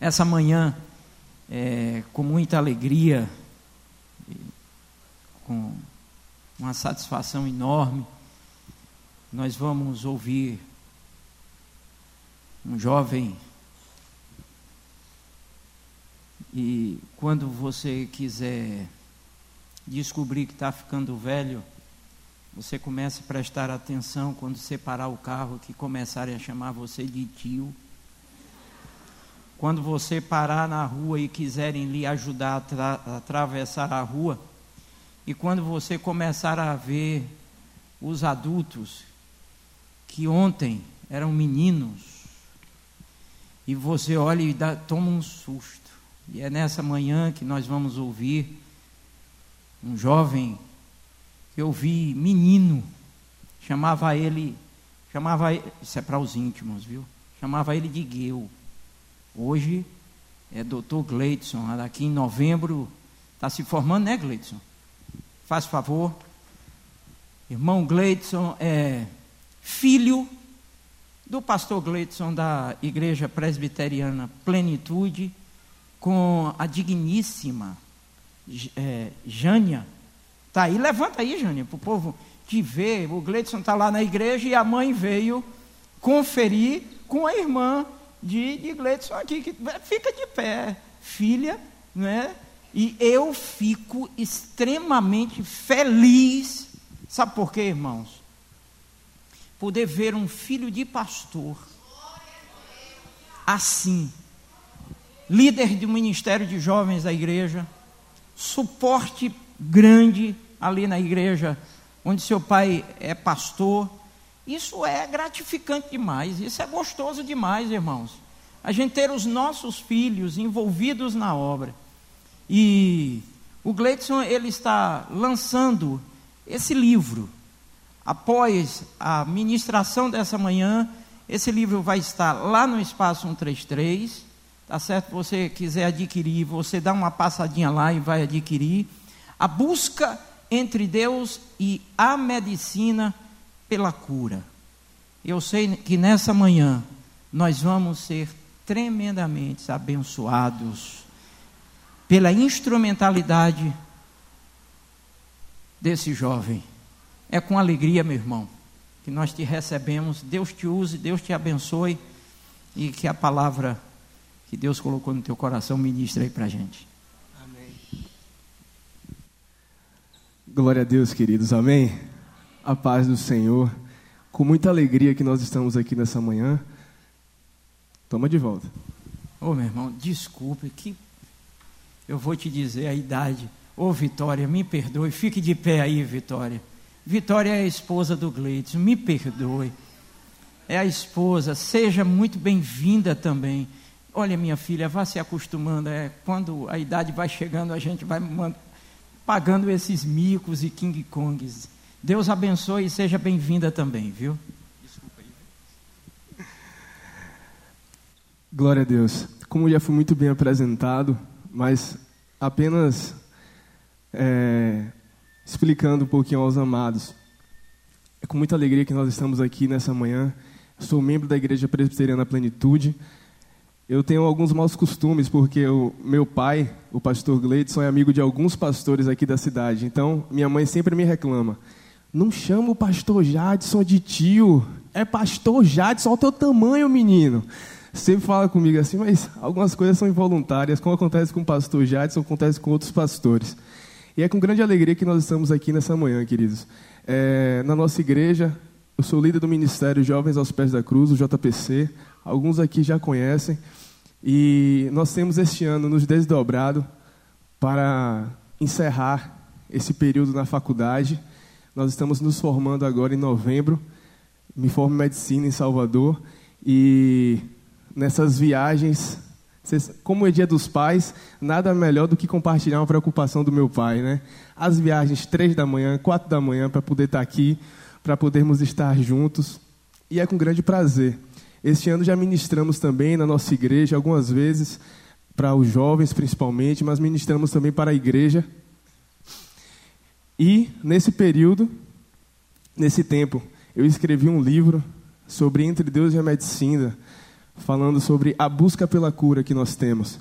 essa manhã, é, com muita alegria, com uma satisfação enorme, nós vamos ouvir um jovem. E quando você quiser descobrir que está ficando velho, você começa a prestar atenção quando separar o carro, que começarem a chamar você de tio. Quando você parar na rua e quiserem lhe ajudar a, atravessar a rua, e quando você começar a ver os adultos que ontem eram meninos, e você olha e dá, toma um susto. E é nessa manhã que nós vamos ouvir um jovem que eu vi menino, chamava ele, chamava isso é para os íntimos, viu? Chamava ele de Gueu. Hoje é doutor Gleidson, daqui em novembro está se formando, né, Gleidson? Faz favor. Irmão Gleidson é filho do pastor Gleidson da Igreja Presbiteriana Plenitude, com a digníssima é, Jânia. Está aí, levanta aí, Jânia, para o povo te ver. O Gleidson está lá na igreja e a mãe veio conferir com a irmã de, de Gleidson aqui, que fica de pé, filha, né? E eu fico extremamente feliz. Sabe por quê, irmãos? Poder ver um filho de pastor assim, líder de um ministério de jovens da igreja, suporte grande ali na igreja onde seu pai é pastor. Isso é gratificante demais, isso é gostoso demais, irmãos. A gente ter os nossos filhos envolvidos na obra. E o Gleidson ele está lançando esse livro. Após a ministração dessa manhã, esse livro vai estar lá no espaço 133. Tá certo? Você quiser adquirir, você dá uma passadinha lá e vai adquirir. A busca entre Deus e a medicina pela cura. Eu sei que nessa manhã nós vamos ser tremendamente abençoados pela instrumentalidade desse jovem. É com alegria, meu irmão, que nós te recebemos. Deus te use, Deus te abençoe e que a palavra que Deus colocou no teu coração ministre aí para gente. Amém. Glória a Deus, queridos. Amém. A paz do Senhor. Com muita alegria que nós estamos aqui nessa manhã. Toma de volta. Ô, oh, meu irmão, desculpe, que eu vou te dizer a idade. Ô, oh, Vitória, me perdoe. Fique de pé aí, Vitória. Vitória é a esposa do Gleidson, me perdoe. É a esposa, seja muito bem-vinda também. Olha, minha filha, vá se acostumando. É, quando a idade vai chegando, a gente vai pagando esses micos e King Kongs. Deus abençoe e seja bem-vinda também, viu? Desculpa aí. Glória a Deus. Como já foi muito bem apresentado, mas apenas é, explicando um pouquinho aos amados. É com muita alegria que nós estamos aqui nessa manhã. sou membro da Igreja Presbiteriana Plenitude. Eu tenho alguns maus costumes, porque o meu pai, o pastor Gleidson, é amigo de alguns pastores aqui da cidade. Então, minha mãe sempre me reclama. Não chama o pastor Jadson de tio. É pastor Jadson, olha o teu tamanho, menino. Sempre fala comigo assim, mas algumas coisas são involuntárias. Como acontece com o pastor Jadson, acontece com outros pastores. E é com grande alegria que nós estamos aqui nessa manhã, queridos. É, na nossa igreja, eu sou líder do Ministério Jovens aos Pés da Cruz, o JPC. Alguns aqui já conhecem. E nós temos este ano nos desdobrado para encerrar esse período na faculdade. Nós estamos nos formando agora em novembro. Me formo em medicina em Salvador. E nessas viagens, como é dia dos pais, nada melhor do que compartilhar uma preocupação do meu pai, né? As viagens três da manhã, quatro da manhã, para poder estar aqui, para podermos estar juntos. E é com grande prazer este ano já ministramos também na nossa igreja, algumas vezes, para os jovens principalmente, mas ministramos também para a igreja. E, nesse período, nesse tempo, eu escrevi um livro sobre Entre Deus e a Medicina, falando sobre a busca pela cura que nós temos,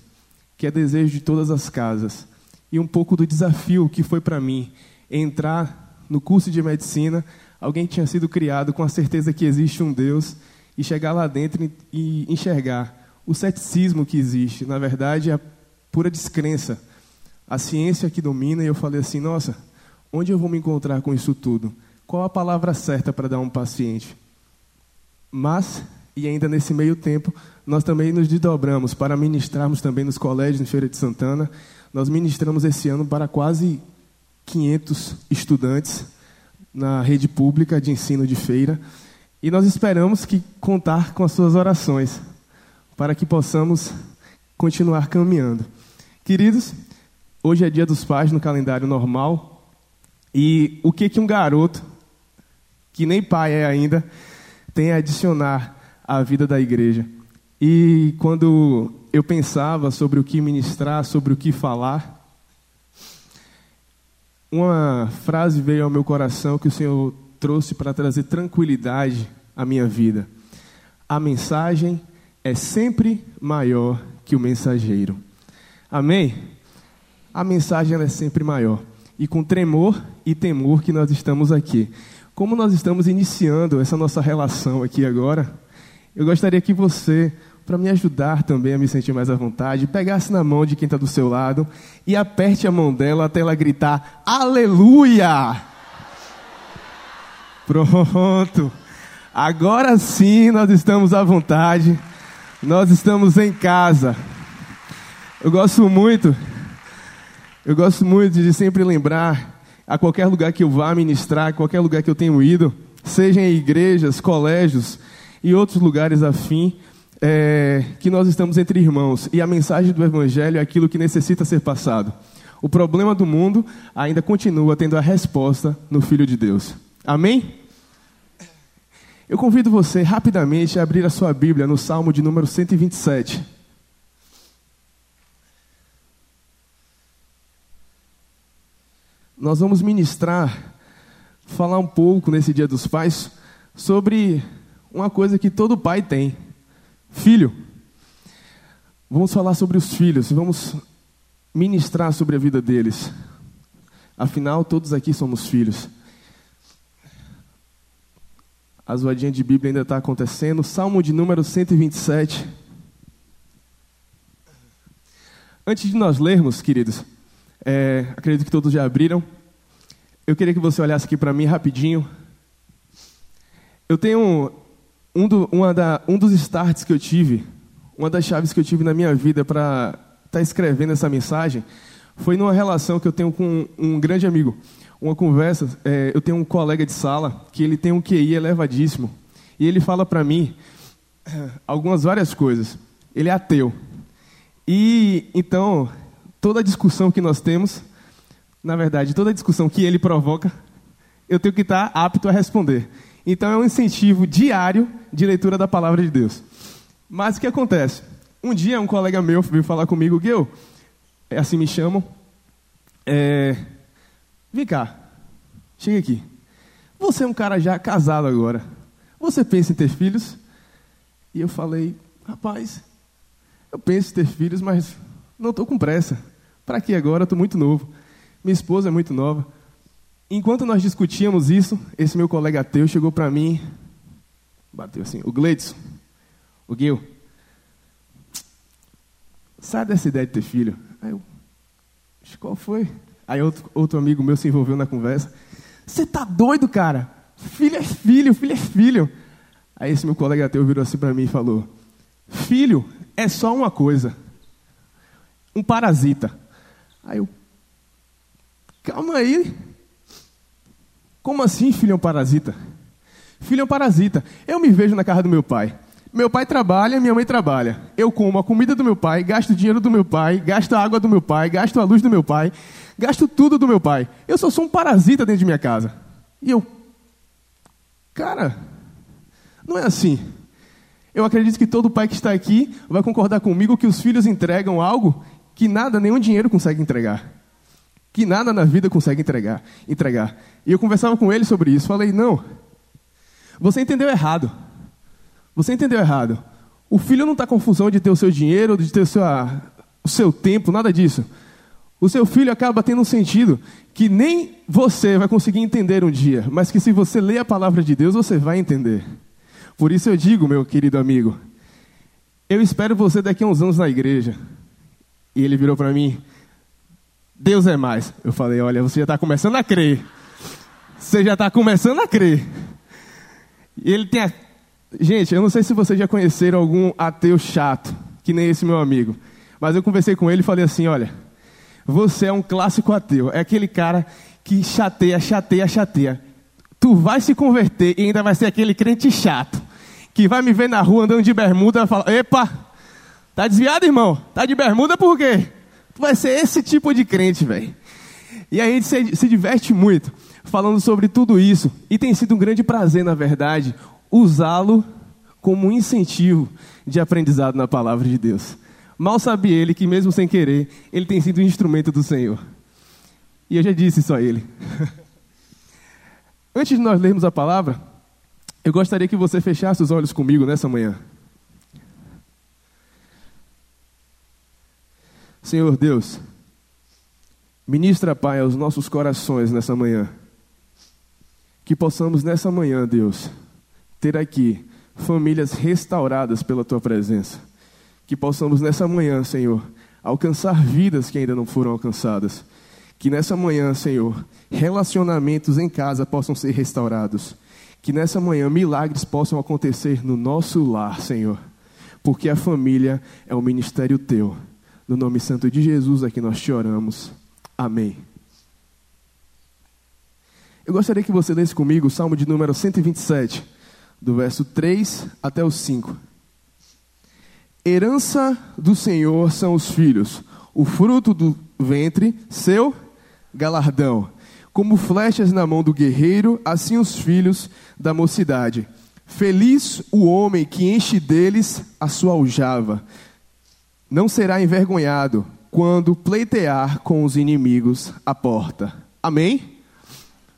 que é desejo de todas as casas, e um pouco do desafio que foi para mim entrar no curso de medicina, alguém que tinha sido criado com a certeza que existe um Deus, e chegar lá dentro e enxergar o ceticismo que existe, na verdade, é a pura descrença, a ciência que domina, e eu falei assim: nossa, onde eu vou me encontrar com isso tudo? Qual a palavra certa para dar a um paciente? Mas, e ainda nesse meio tempo, nós também nos desdobramos para ministrarmos também nos colégios em Feira de Santana. Nós ministramos esse ano para quase 500 estudantes na rede pública de ensino de feira. E nós esperamos que contar com as suas orações para que possamos continuar caminhando. Queridos, hoje é dia dos pais no calendário normal. E o que que um garoto que nem pai é ainda tem a adicionar à vida da igreja? E quando eu pensava sobre o que ministrar, sobre o que falar, uma frase veio ao meu coração que o Senhor trouxe para trazer tranquilidade à minha vida. A mensagem é sempre maior que o mensageiro. Amém? A mensagem é sempre maior. E com tremor e temor que nós estamos aqui. Como nós estamos iniciando essa nossa relação aqui agora, eu gostaria que você, para me ajudar também a me sentir mais à vontade, pegasse na mão de quem está do seu lado e aperte a mão dela até ela gritar: Aleluia! Pronto! Agora sim nós estamos à vontade. Nós estamos em casa. Eu gosto muito, eu gosto muito de sempre lembrar, a qualquer lugar que eu vá ministrar, a qualquer lugar que eu tenho ido, seja em igrejas, colégios e outros lugares afim, é, que nós estamos entre irmãos e a mensagem do Evangelho é aquilo que necessita ser passado. O problema do mundo ainda continua tendo a resposta no Filho de Deus. Amém? Eu convido você rapidamente a abrir a sua Bíblia no Salmo de número 127. Nós vamos ministrar, falar um pouco nesse Dia dos Pais sobre uma coisa que todo pai tem: filho. Vamos falar sobre os filhos, vamos ministrar sobre a vida deles. Afinal, todos aqui somos filhos. A zoadinha de Bíblia ainda está acontecendo. Salmo de número 127. Antes de nós lermos, queridos, é, acredito que todos já abriram. Eu queria que você olhasse aqui para mim rapidinho. Eu tenho um, do, da, um dos starts que eu tive, uma das chaves que eu tive na minha vida para estar tá escrevendo essa mensagem, foi numa relação que eu tenho com um grande amigo uma conversa, é, eu tenho um colega de sala que ele tem um QI elevadíssimo. E ele fala para mim algumas várias coisas. Ele é ateu. E então, toda discussão que nós temos, na verdade, toda discussão que ele provoca, eu tenho que estar apto a responder. Então é um incentivo diário de leitura da palavra de Deus. Mas o que acontece? Um dia um colega meu veio falar comigo, Gil, é assim me chamam, é, Vem cá, chega aqui. Você é um cara já casado agora. Você pensa em ter filhos? E eu falei, rapaz, eu penso em ter filhos, mas não estou com pressa. Para que agora? Estou muito novo. Minha esposa é muito nova. Enquanto nós discutíamos isso, esse meu colega ateu chegou para mim, bateu assim, o Gleidson, o Gil, sai dessa ideia de ter filho. Aí eu, qual foi? Aí outro, outro amigo meu se envolveu na conversa. Você tá doido, cara? Filho é filho, filho é filho. Aí esse meu colega ateu virou assim para mim e falou: Filho é só uma coisa. Um parasita. Aí eu, calma aí. Como assim, filho é um parasita? Filho é um parasita. Eu me vejo na casa do meu pai. Meu pai trabalha, minha mãe trabalha. Eu como a comida do meu pai, gasto o dinheiro do meu pai, gasto a água do meu pai, gasto a luz do meu pai, gasto tudo do meu pai. Eu só sou um parasita dentro de minha casa. E eu, cara, não é assim. Eu acredito que todo pai que está aqui vai concordar comigo que os filhos entregam algo que nada, nenhum dinheiro consegue entregar. Que nada na vida consegue entregar. entregar. E eu conversava com ele sobre isso. Falei, não, você entendeu errado. Você entendeu errado. O filho não está com confusão de ter o seu dinheiro, de ter o seu, o seu tempo, nada disso. O seu filho acaba tendo um sentido que nem você vai conseguir entender um dia, mas que se você ler a palavra de Deus, você vai entender. Por isso eu digo, meu querido amigo, eu espero você daqui a uns anos na igreja. E ele virou para mim, Deus é mais. Eu falei, olha, você já está começando a crer. Você já está começando a crer. E ele tem a... Gente, eu não sei se vocês já conheceram algum ateu chato, que nem esse meu amigo. Mas eu conversei com ele e falei assim, olha, você é um clássico ateu. É aquele cara que chateia, chateia, chateia. Tu vai se converter e ainda vai ser aquele crente chato. Que vai me ver na rua andando de bermuda e falar, epa, tá desviado, irmão? Tá de bermuda por quê? Tu vai ser esse tipo de crente, velho. E a gente se, se diverte muito falando sobre tudo isso. E tem sido um grande prazer, na verdade, usá-lo como um incentivo de aprendizado na palavra de Deus. Mal sabe ele que, mesmo sem querer, ele tem sido um instrumento do Senhor. E eu já disse isso a ele. Antes de nós lermos a palavra, eu gostaria que você fechasse os olhos comigo nessa manhã. Senhor Deus, ministra, Pai, aos nossos corações nessa manhã. Que possamos nessa manhã, Deus, ter aqui famílias restauradas pela Tua presença. Que possamos nessa manhã, Senhor, alcançar vidas que ainda não foram alcançadas. Que nessa manhã, Senhor, relacionamentos em casa possam ser restaurados. Que nessa manhã milagres possam acontecer no nosso lar, Senhor. Porque a família é o ministério Teu. No nome santo de Jesus é que nós te oramos. Amém. Eu gostaria que você lesse comigo o Salmo de número 127, do verso 3 até o 5. Herança do Senhor são os filhos, o fruto do ventre, seu galardão. Como flechas na mão do guerreiro, assim os filhos da mocidade. Feliz o homem que enche deles a sua aljava não será envergonhado quando pleitear com os inimigos à porta. Amém?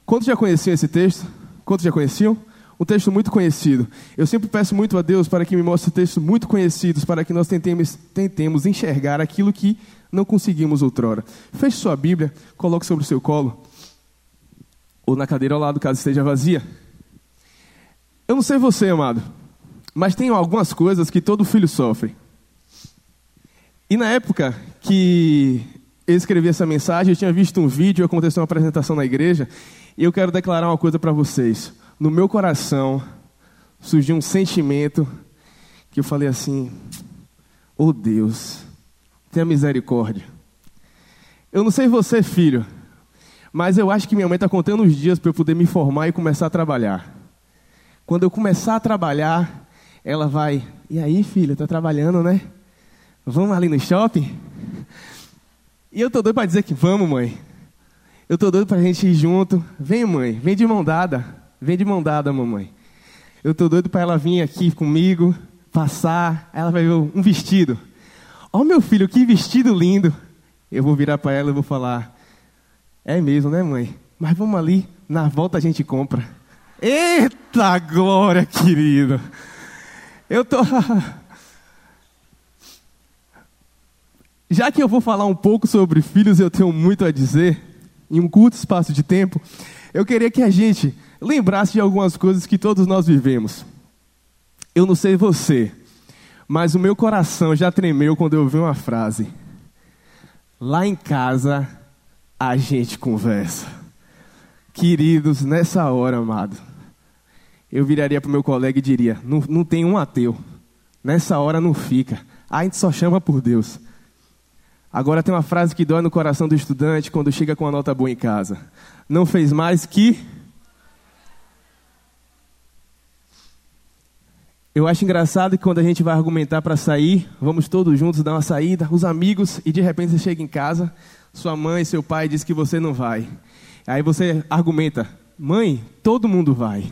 Quantos já conheciam esse texto? Quantos já conheciam? Um texto muito conhecido. Eu sempre peço muito a Deus para que me mostre textos muito conhecidos, para que nós tentemos, tentemos enxergar aquilo que não conseguimos outrora. Feche sua Bíblia, coloque sobre o seu colo, ou na cadeira ao lado, caso esteja vazia. Eu não sei você, amado, mas tem algumas coisas que todo filho sofre. E na época que eu escrevi essa mensagem, eu tinha visto um vídeo, aconteceu uma apresentação na igreja, e eu quero declarar uma coisa para vocês. No meu coração surgiu um sentimento que eu falei assim: Oh Deus, tenha misericórdia. Eu não sei você, filho, mas eu acho que minha mãe está contando os dias para eu poder me formar e começar a trabalhar. Quando eu começar a trabalhar, ela vai, e aí, filho, está trabalhando, né? Vamos ali no shopping? E eu tô doido para dizer que vamos, mãe. Eu tô doido para a gente ir junto. Vem, mãe, vem de mão dada. Vem de mão dada, mamãe. Eu tô doido para ela vir aqui comigo, passar. Ela vai ver um vestido. Ó, oh, meu filho, que vestido lindo. Eu vou virar para ela e vou falar: É mesmo, né, mãe? Mas vamos ali, na volta a gente compra. Eita glória, querido. Eu tô. Já que eu vou falar um pouco sobre filhos, eu tenho muito a dizer, em um curto espaço de tempo, eu queria que a gente lembrasse de algumas coisas que todos nós vivemos. Eu não sei você, mas o meu coração já tremeu quando eu vi uma frase. Lá em casa, a gente conversa. Queridos, nessa hora, amado, eu viraria para o meu colega e diria: não, não tem um ateu. Nessa hora não fica. A gente só chama por Deus. Agora tem uma frase que dói no coração do estudante quando chega com uma nota boa em casa. Não fez mais que. Eu acho engraçado que quando a gente vai argumentar para sair, vamos todos juntos dar uma saída, os amigos, e de repente você chega em casa, sua mãe, seu pai diz que você não vai. Aí você argumenta: "Mãe, todo mundo vai.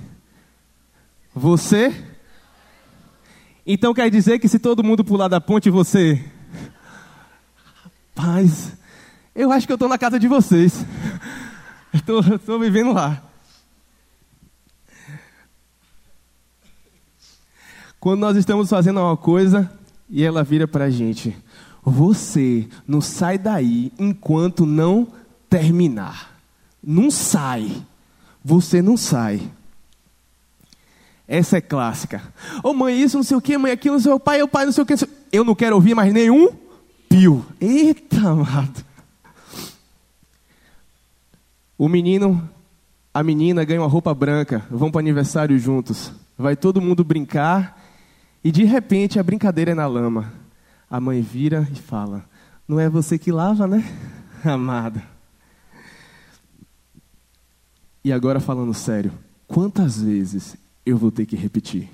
Você? Então quer dizer que se todo mundo pular da ponte, você Paz, eu acho que eu estou na casa de vocês. Estou vivendo lá. Quando nós estamos fazendo uma coisa e ela vira para a gente: Você não sai daí enquanto não terminar. Não sai. Você não sai. Essa é clássica. Ô oh, mãe, isso não sei o que, mãe, aquilo não sei o pai, o pai não sei o que. Eu não quero ouvir mais nenhum pio. Eita, amado. O menino, a menina ganha uma roupa branca, vão para o aniversário juntos. Vai todo mundo brincar e de repente a brincadeira é na lama. A mãe vira e fala: Não é você que lava, né, amada? E agora falando sério, quantas vezes eu vou ter que repetir?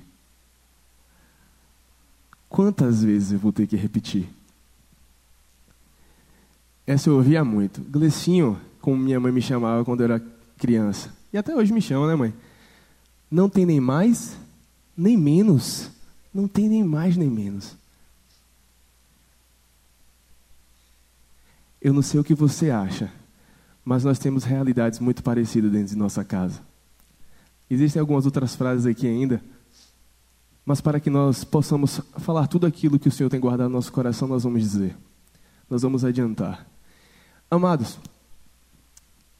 Quantas vezes eu vou ter que repetir? Essa eu ouvia muito. Glecinho, como minha mãe me chamava quando eu era criança. E até hoje me chama, né, mãe? Não tem nem mais, nem menos. Não tem nem mais, nem menos. Eu não sei o que você acha, mas nós temos realidades muito parecidas dentro de nossa casa. Existem algumas outras frases aqui ainda, mas para que nós possamos falar tudo aquilo que o Senhor tem guardado no nosso coração, nós vamos dizer. Nós vamos adiantar. Amados,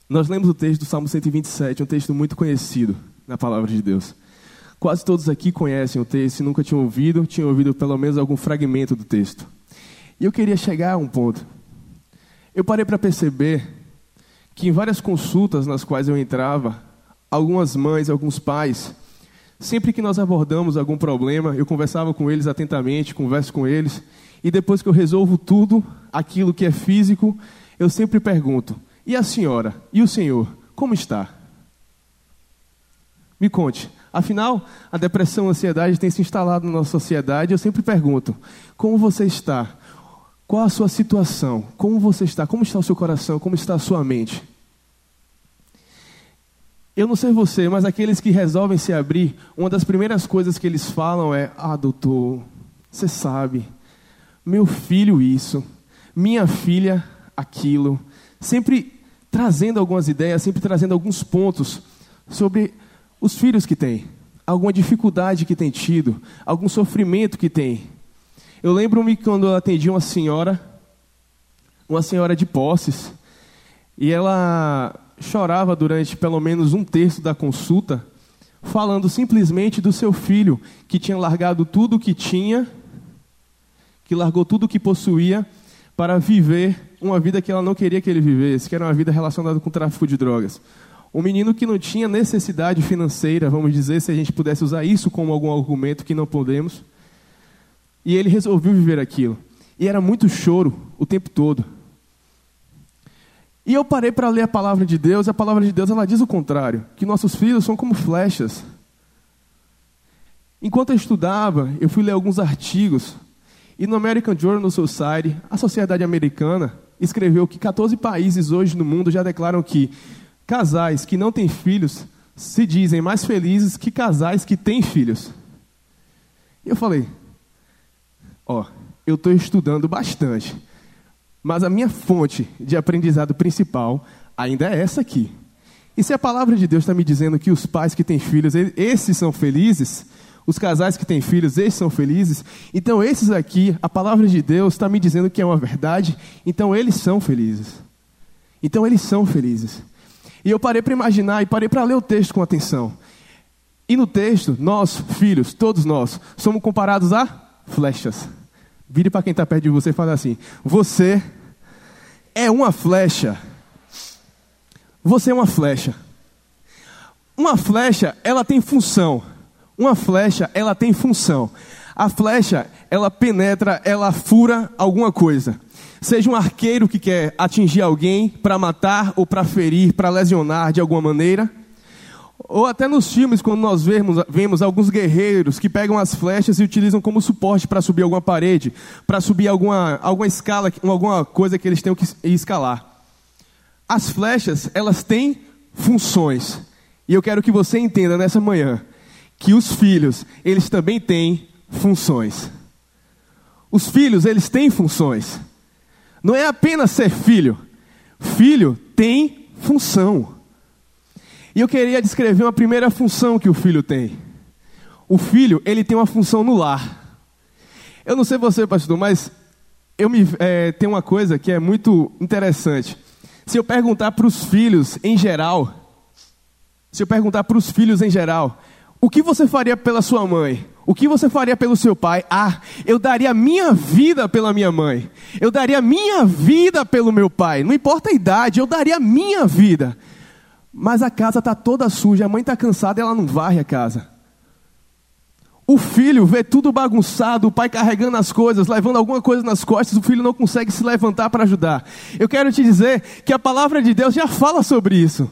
nós lemos o texto do Salmo 127, um texto muito conhecido na palavra de Deus. Quase todos aqui conhecem o texto, se nunca tinham ouvido, tinham ouvido pelo menos algum fragmento do texto. E eu queria chegar a um ponto. Eu parei para perceber que em várias consultas nas quais eu entrava, algumas mães, alguns pais, sempre que nós abordamos algum problema, eu conversava com eles atentamente, converso com eles, e depois que eu resolvo tudo, aquilo que é físico, eu sempre pergunto: e a senhora? E o senhor? Como está? Me conte. Afinal, a depressão, a ansiedade tem se instalado na nossa sociedade. Eu sempre pergunto: como você está? Qual a sua situação? Como você está? Como está o seu coração? Como está a sua mente? Eu não sei você, mas aqueles que resolvem se abrir, uma das primeiras coisas que eles falam é: Ah, doutor, você sabe, meu filho isso, minha filha aquilo. Sempre trazendo algumas ideias, sempre trazendo alguns pontos sobre os filhos que têm, alguma dificuldade que tem tido, algum sofrimento que tem. Eu lembro-me quando eu atendi uma senhora, uma senhora de posses, e ela chorava durante pelo menos um terço da consulta, falando simplesmente do seu filho, que tinha largado tudo o que tinha, que largou tudo o que possuía para viver uma vida que ela não queria que ele vivesse, que era uma vida relacionada com o tráfico de drogas. Um menino que não tinha necessidade financeira, vamos dizer, se a gente pudesse usar isso como algum argumento que não podemos. E ele resolveu viver aquilo. E era muito choro o tempo todo. E eu parei para ler a palavra de Deus, e a palavra de Deus ela diz o contrário, que nossos filhos são como flechas. Enquanto eu estudava, eu fui ler alguns artigos, e no American Journal Society, a sociedade americana escreveu que 14 países hoje no mundo já declaram que casais que não têm filhos se dizem mais felizes que casais que têm filhos. E eu falei: Ó, eu estou estudando bastante, mas a minha fonte de aprendizado principal ainda é essa aqui. E se a palavra de Deus está me dizendo que os pais que têm filhos, esses são felizes, os casais que têm filhos, esses são felizes, então esses aqui, a palavra de Deus está me dizendo que é uma verdade, então eles são felizes. Então eles são felizes. E eu parei para imaginar e parei para ler o texto com atenção. E no texto, nós, filhos, todos nós, somos comparados a flechas. Vire para quem está perto de você e fale assim: Você é uma flecha. Você é uma flecha. Uma flecha, ela tem função. Uma flecha, ela tem função. A flecha, ela penetra, ela fura alguma coisa. Seja um arqueiro que quer atingir alguém para matar ou para ferir, para lesionar de alguma maneira. Ou até nos filmes, quando nós vemos, vemos alguns guerreiros que pegam as flechas e utilizam como suporte para subir alguma parede, para subir alguma, alguma escala, alguma coisa que eles tenham que escalar. As flechas, elas têm funções. E eu quero que você entenda nessa manhã que os filhos, eles também têm funções. Os filhos, eles têm funções. Não é apenas ser filho. Filho tem função. E eu queria descrever uma primeira função que o filho tem. o filho, ele tem uma função no lar. Eu não sei você, pastor, mas eu me é, tem uma coisa que é muito interessante. Se eu perguntar para os filhos em geral, se eu perguntar para os filhos em geral, o que você faria pela sua mãe? O que você faria pelo seu pai? Ah, eu daria minha vida pela minha mãe. Eu daria minha vida pelo meu pai. Não importa a idade, eu daria minha vida. Mas a casa está toda suja, a mãe está cansada e ela não varre a casa. O filho vê tudo bagunçado, o pai carregando as coisas, levando alguma coisa nas costas, o filho não consegue se levantar para ajudar. Eu quero te dizer que a palavra de Deus já fala sobre isso.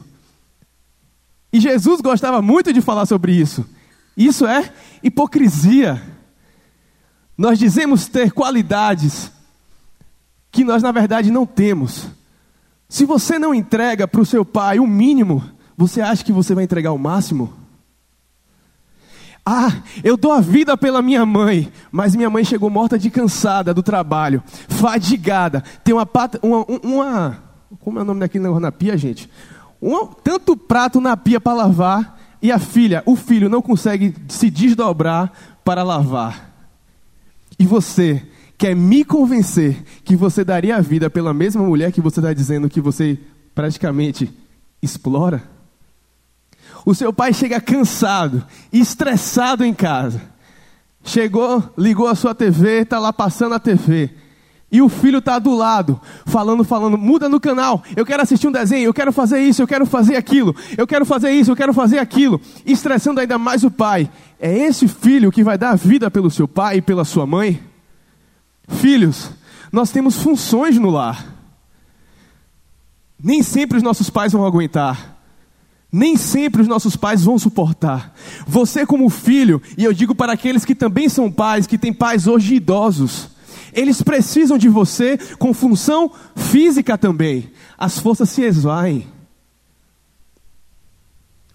E Jesus gostava muito de falar sobre isso. Isso é hipocrisia. Nós dizemos ter qualidades que nós, na verdade, não temos. Se você não entrega para o seu pai o mínimo, você acha que você vai entregar o máximo? Ah, eu dou a vida pela minha mãe, mas minha mãe chegou morta de cansada do trabalho, fadigada, tem uma pata, uma, uma como é o nome daquele negócio na pia, gente? Um, tanto prato na pia para lavar e a filha, o filho não consegue se desdobrar para lavar. E você quer me convencer que você daria a vida pela mesma mulher que você está dizendo que você praticamente explora? O seu pai chega cansado, estressado em casa. Chegou, ligou a sua TV, está lá passando a TV. E o filho está do lado, falando, falando, muda no canal, eu quero assistir um desenho, eu quero fazer isso, eu quero fazer aquilo, eu quero fazer isso, eu quero fazer aquilo, estressando ainda mais o pai. É esse filho que vai dar vida pelo seu pai e pela sua mãe? Filhos, nós temos funções no lar. Nem sempre os nossos pais vão aguentar. Nem sempre os nossos pais vão suportar. Você, como filho, e eu digo para aqueles que também são pais, que têm pais hoje idosos, eles precisam de você com função física também. As forças se esvaem.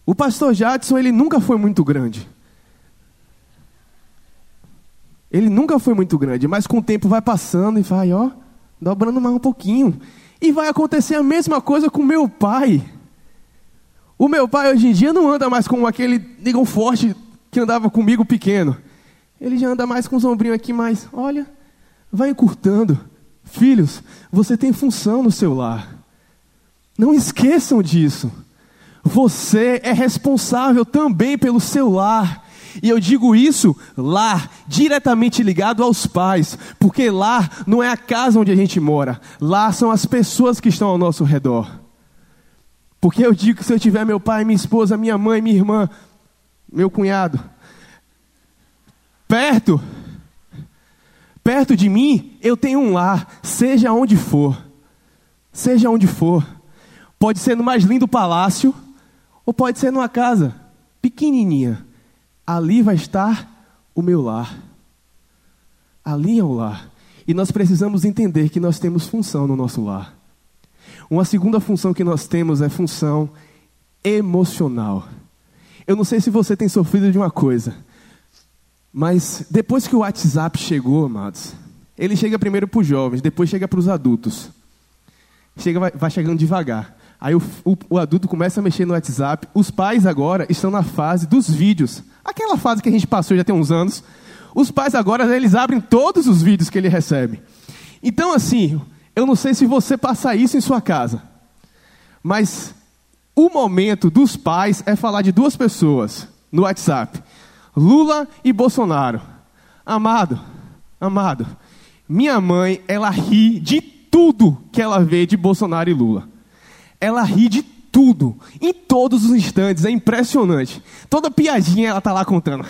O pastor Jadson, ele nunca foi muito grande. Ele nunca foi muito grande, mas com o tempo vai passando e vai, ó, dobrando mais um pouquinho. E vai acontecer a mesma coisa com meu pai. O meu pai hoje em dia não anda mais com aquele negão forte que andava comigo pequeno. Ele já anda mais com os ombrinhos aqui, mas olha, vai encurtando. Filhos, você tem função no seu lar. Não esqueçam disso. Você é responsável também pelo seu lar. E eu digo isso, lar, diretamente ligado aos pais, porque lar não é a casa onde a gente mora, lá são as pessoas que estão ao nosso redor. Porque eu digo que se eu tiver meu pai, minha esposa, minha mãe, minha irmã, meu cunhado, perto, perto de mim, eu tenho um lar, seja onde for. Seja onde for. Pode ser no mais lindo palácio, ou pode ser numa casa pequenininha. Ali vai estar o meu lar. Ali é o lar. E nós precisamos entender que nós temos função no nosso lar. Uma segunda função que nós temos é função emocional. Eu não sei se você tem sofrido de uma coisa, mas depois que o WhatsApp chegou, amados, ele chega primeiro para os jovens, depois chega para os adultos. Chega, vai, vai, chegando devagar. Aí o, o, o adulto começa a mexer no WhatsApp. Os pais agora estão na fase dos vídeos. Aquela fase que a gente passou já tem uns anos. Os pais agora, eles abrem todos os vídeos que ele recebe. Então, assim, eu não sei se você passa isso em sua casa, mas o momento dos pais é falar de duas pessoas no WhatsApp: Lula e Bolsonaro. Amado, amado, minha mãe, ela ri de tudo que ela vê de Bolsonaro e Lula. Ela ri de tudo, em todos os instantes, é impressionante. Toda piadinha ela tá lá contando.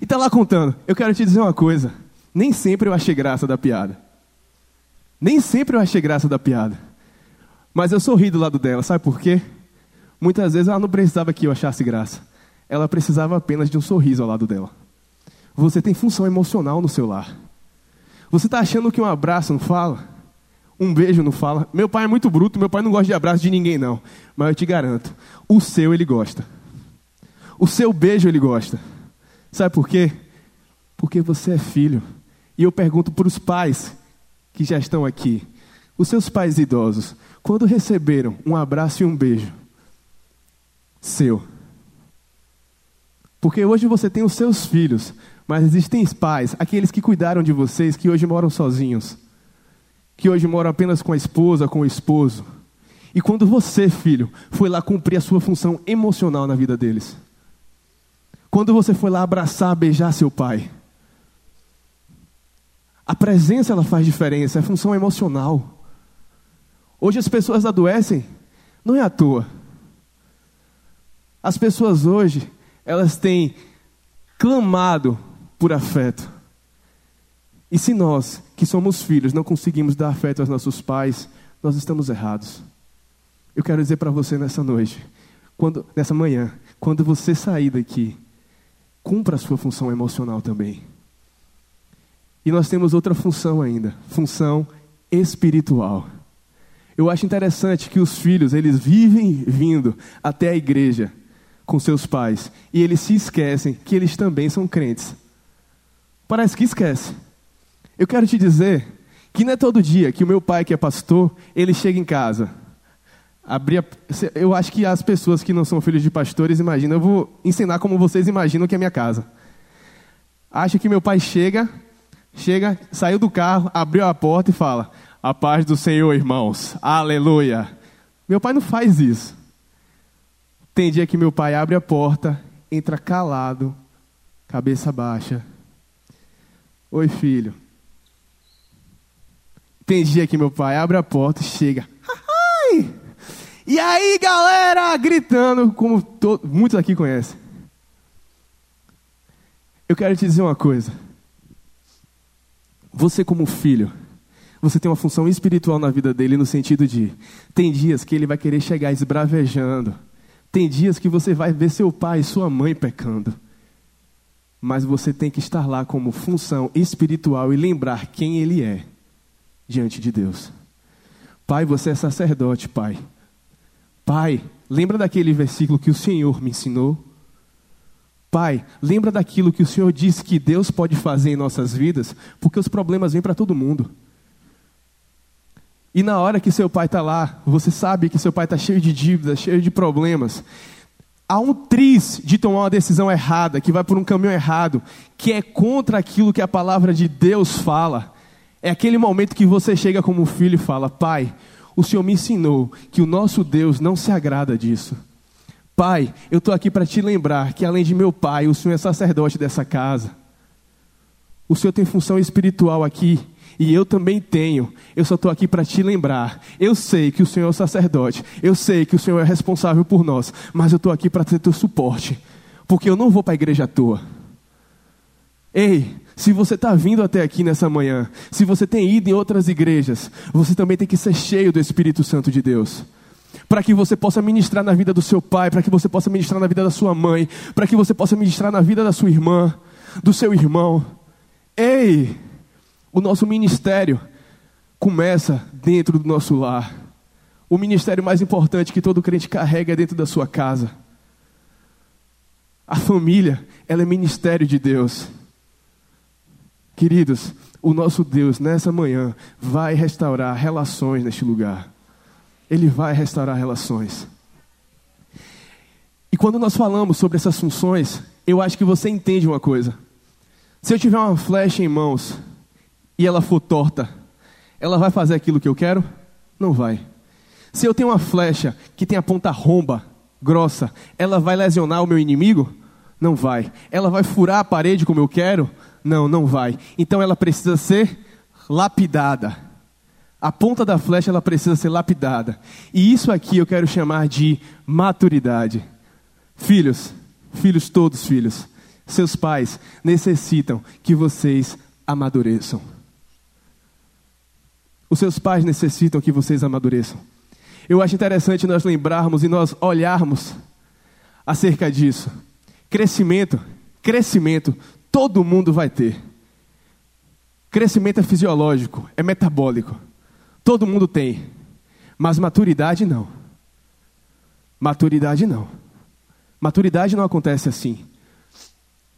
e tá lá contando. Eu quero te dizer uma coisa: nem sempre eu achei graça da piada. Nem sempre eu achei graça da piada. Mas eu sorri do lado dela, sabe por quê? Muitas vezes ela não precisava que eu achasse graça. Ela precisava apenas de um sorriso ao lado dela. Você tem função emocional no seu lar. Você está achando que um abraço não fala? Um beijo não fala? Meu pai é muito bruto, meu pai não gosta de abraço de ninguém, não. Mas eu te garanto, o seu ele gosta. O seu beijo ele gosta. Sabe por quê? Porque você é filho. E eu pergunto para os pais que já estão aqui, os seus pais idosos, quando receberam um abraço e um beijo seu, Porque hoje você tem os seus filhos, mas existem pais, aqueles que cuidaram de vocês, que hoje moram sozinhos, que hoje moram apenas com a esposa, com o esposo. E quando você, filho, foi lá cumprir a sua função emocional na vida deles, quando você foi lá abraçar, beijar seu pai, a presença ela faz diferença, é função emocional. Hoje as pessoas adoecem, não é à toa. As pessoas hoje, elas têm clamado por afeto. E se nós, que somos filhos, não conseguimos dar afeto aos nossos pais, nós estamos errados. Eu quero dizer para você nessa noite, quando, nessa manhã, quando você sair daqui, cumpra a sua função emocional também. E nós temos outra função ainda, função espiritual. Eu acho interessante que os filhos, eles vivem vindo até a igreja com seus pais e eles se esquecem que eles também são crentes. Parece que esquece. Eu quero te dizer que não é todo dia que o meu pai, que é pastor, ele chega em casa. Abria, eu acho que as pessoas que não são filhos de pastores imaginam, eu vou ensinar como vocês imaginam que é minha casa. Acha que meu pai chega, chega, saiu do carro, abriu a porta e fala: A paz do Senhor, irmãos. Aleluia. Meu pai não faz isso. Tem dia que meu pai abre a porta, entra calado, cabeça baixa. Oi, filho. Tem dia que meu pai abre a porta e chega. Ai! E aí, galera, gritando, como muitos aqui conhecem. Eu quero te dizer uma coisa. Você, como filho, você tem uma função espiritual na vida dele, no sentido de: tem dias que ele vai querer chegar esbravejando, tem dias que você vai ver seu pai e sua mãe pecando, mas você tem que estar lá como função espiritual e lembrar quem ele é diante de Deus. Pai, você é sacerdote, pai. Pai, lembra daquele versículo que o Senhor me ensinou? Pai, lembra daquilo que o Senhor disse que Deus pode fazer em nossas vidas, porque os problemas vêm para todo mundo. E na hora que seu pai está lá, você sabe que seu pai está cheio de dívidas, cheio de problemas. Há um triz de tomar uma decisão errada, que vai por um caminho errado, que é contra aquilo que a palavra de Deus fala. É aquele momento que você chega como filho e fala: Pai, o Senhor me ensinou que o nosso Deus não se agrada disso. Pai, eu estou aqui para te lembrar que além de meu pai, o Senhor é sacerdote dessa casa. O Senhor tem função espiritual aqui e eu também tenho. Eu só estou aqui para te lembrar. Eu sei que o Senhor é o sacerdote. Eu sei que o Senhor é responsável por nós. Mas eu estou aqui para ter teu suporte. Porque eu não vou para a igreja à toa. Ei, se você está vindo até aqui nessa manhã, se você tem ido em outras igrejas, você também tem que ser cheio do Espírito Santo de Deus para que você possa ministrar na vida do seu pai, para que você possa ministrar na vida da sua mãe, para que você possa ministrar na vida da sua irmã, do seu irmão. Ei, o nosso ministério começa dentro do nosso lar. O ministério mais importante que todo crente carrega é dentro da sua casa. A família, ela é ministério de Deus. Queridos, o nosso Deus nessa manhã vai restaurar relações neste lugar. Ele vai restaurar relações. E quando nós falamos sobre essas funções, eu acho que você entende uma coisa. Se eu tiver uma flecha em mãos e ela for torta, ela vai fazer aquilo que eu quero? Não vai. Se eu tenho uma flecha que tem a ponta romba, grossa, ela vai lesionar o meu inimigo? Não vai. Ela vai furar a parede como eu quero? Não, não vai. Então ela precisa ser lapidada. A ponta da flecha ela precisa ser lapidada. E isso aqui eu quero chamar de maturidade. Filhos, filhos todos filhos, seus pais necessitam que vocês amadureçam. Os seus pais necessitam que vocês amadureçam. Eu acho interessante nós lembrarmos e nós olharmos acerca disso. Crescimento, crescimento, todo mundo vai ter. Crescimento é fisiológico, é metabólico. Todo mundo tem, mas maturidade não. Maturidade não. Maturidade não acontece assim.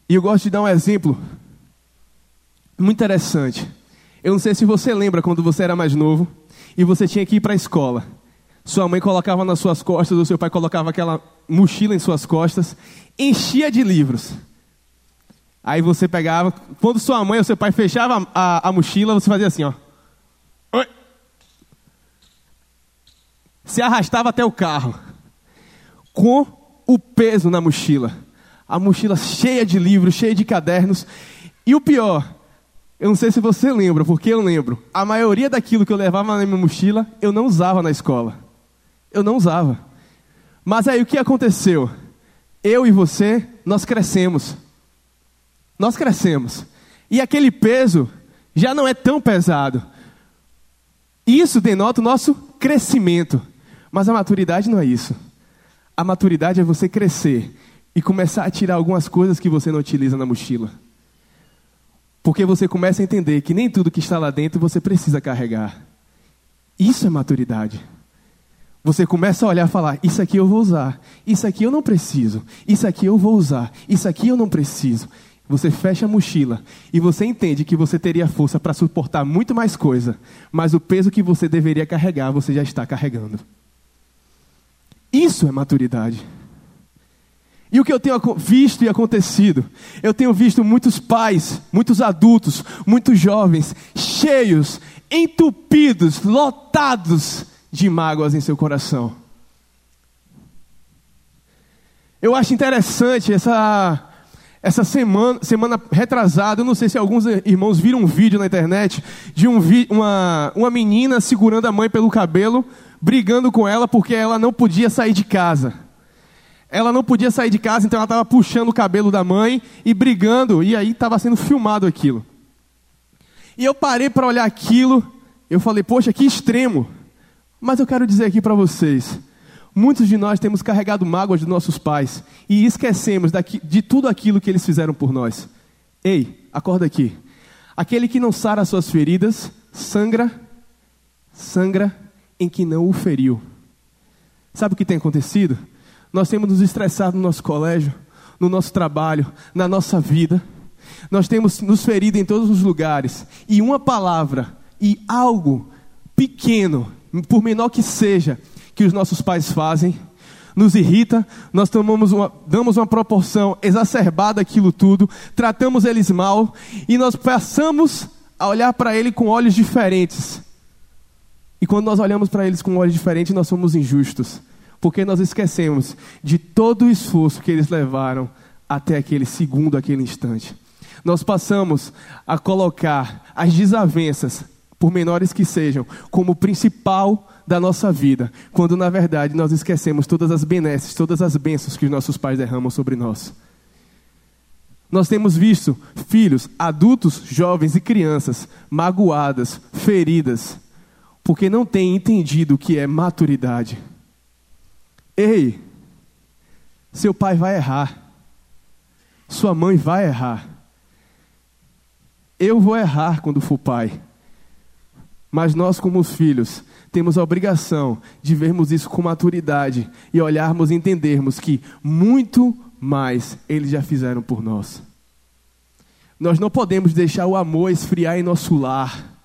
E eu gosto de dar um exemplo muito interessante. Eu não sei se você lembra quando você era mais novo e você tinha que ir para a escola. Sua mãe colocava nas suas costas, ou seu pai colocava aquela mochila em suas costas, enchia de livros. Aí você pegava, quando sua mãe ou seu pai fechava a, a, a mochila, você fazia assim, ó. Oi. Se arrastava até o carro, com o peso na mochila. A mochila cheia de livros, cheia de cadernos. E o pior, eu não sei se você lembra, porque eu lembro. A maioria daquilo que eu levava na minha mochila, eu não usava na escola. Eu não usava. Mas aí o que aconteceu? Eu e você, nós crescemos. Nós crescemos. E aquele peso já não é tão pesado. Isso denota o nosso crescimento. Mas a maturidade não é isso. A maturidade é você crescer e começar a tirar algumas coisas que você não utiliza na mochila. Porque você começa a entender que nem tudo que está lá dentro você precisa carregar. Isso é maturidade. Você começa a olhar e falar: Isso aqui eu vou usar, isso aqui eu não preciso, isso aqui eu vou usar, isso aqui eu não preciso. Você fecha a mochila e você entende que você teria força para suportar muito mais coisa, mas o peso que você deveria carregar, você já está carregando. Isso é maturidade. E o que eu tenho visto e acontecido? Eu tenho visto muitos pais, muitos adultos, muitos jovens, cheios, entupidos, lotados de mágoas em seu coração. Eu acho interessante essa essa semana, semana retrasada, eu não sei se alguns irmãos viram um vídeo na internet de um vi, uma, uma menina segurando a mãe pelo cabelo, brigando com ela porque ela não podia sair de casa. Ela não podia sair de casa, então ela estava puxando o cabelo da mãe e brigando, e aí estava sendo filmado aquilo. E eu parei para olhar aquilo, eu falei, poxa, que extremo. Mas eu quero dizer aqui para vocês, muitos de nós temos carregado mágoas de nossos pais e esquecemos daqui, de tudo aquilo que eles fizeram por nós. Ei, acorda aqui. Aquele que não sara as suas feridas, sangra, sangra em que não o feriu. Sabe o que tem acontecido? Nós temos nos estressado no nosso colégio, no nosso trabalho, na nossa vida. Nós temos nos ferido em todos os lugares. E uma palavra e algo pequeno, por menor que seja, que os nossos pais fazem, nos irrita, nós tomamos uma, damos uma proporção exacerbada àquilo tudo, tratamos eles mal e nós passamos a olhar para ele com olhos diferentes. E quando nós olhamos para eles com olhos diferentes, nós somos injustos porque nós esquecemos de todo o esforço que eles levaram até aquele segundo, aquele instante. Nós passamos a colocar as desavenças, por menores que sejam, como principal da nossa vida, quando na verdade nós esquecemos todas as benesses, todas as bênçãos que os nossos pais derramam sobre nós. Nós temos visto filhos, adultos, jovens e crianças magoadas, feridas, porque não têm entendido o que é maturidade. Ei, seu pai vai errar. Sua mãe vai errar. Eu vou errar quando for pai. Mas nós, como filhos, temos a obrigação de vermos isso com maturidade e olharmos e entendermos que muito mais eles já fizeram por nós. Nós não podemos deixar o amor esfriar em nosso lar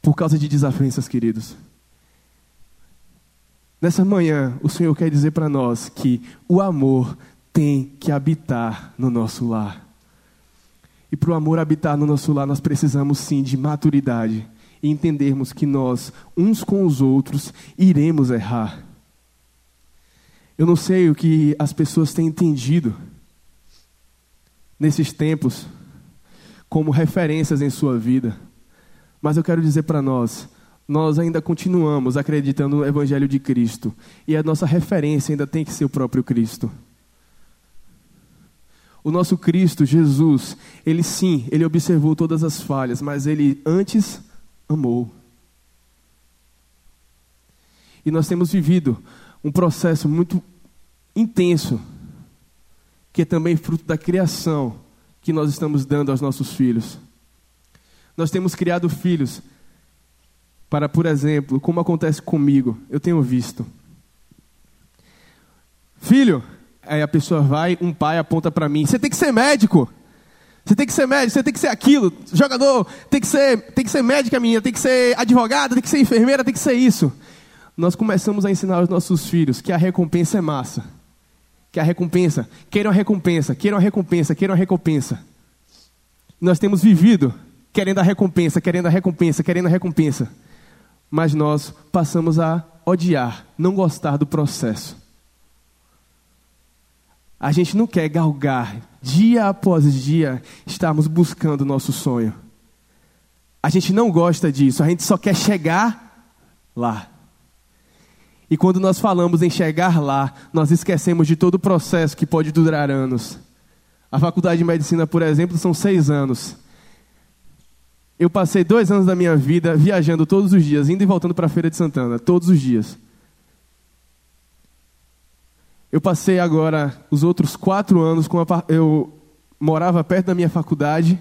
por causa de desavenças, queridos. Nessa manhã, o Senhor quer dizer para nós que o amor tem que habitar no nosso lar. E para o amor habitar no nosso lar, nós precisamos sim de maturidade e entendermos que nós, uns com os outros, iremos errar. Eu não sei o que as pessoas têm entendido nesses tempos como referências em sua vida, mas eu quero dizer para nós nós ainda continuamos acreditando no Evangelho de Cristo. E a nossa referência ainda tem que ser o próprio Cristo. O nosso Cristo, Jesus, ele sim, ele observou todas as falhas, mas ele antes amou. E nós temos vivido um processo muito intenso, que é também fruto da criação que nós estamos dando aos nossos filhos. Nós temos criado filhos para, por exemplo, como acontece comigo, eu tenho visto. Filho, aí a pessoa vai, um pai aponta para mim: você tem que ser médico. Você tem que ser médico, você tem que ser aquilo, jogador, tem que ser, tem que ser médica minha, tem que ser advogada, tem que ser enfermeira, tem que ser isso. nós começamos a ensinar aos nossos filhos que a recompensa é massa. Que a recompensa, queiram a recompensa, queiram a recompensa, queiram a recompensa. Nós temos vivido querendo a recompensa, querendo a recompensa, querendo a recompensa. Mas nós passamos a odiar, não gostar do processo. A gente não quer galgar, dia após dia, estarmos buscando o nosso sonho. A gente não gosta disso, a gente só quer chegar lá. E quando nós falamos em chegar lá, nós esquecemos de todo o processo que pode durar anos. A faculdade de medicina, por exemplo, são seis anos. Eu passei dois anos da minha vida viajando todos os dias, indo e voltando para a Feira de Santana, todos os dias. Eu passei agora os outros quatro anos com a, eu morava perto da minha faculdade.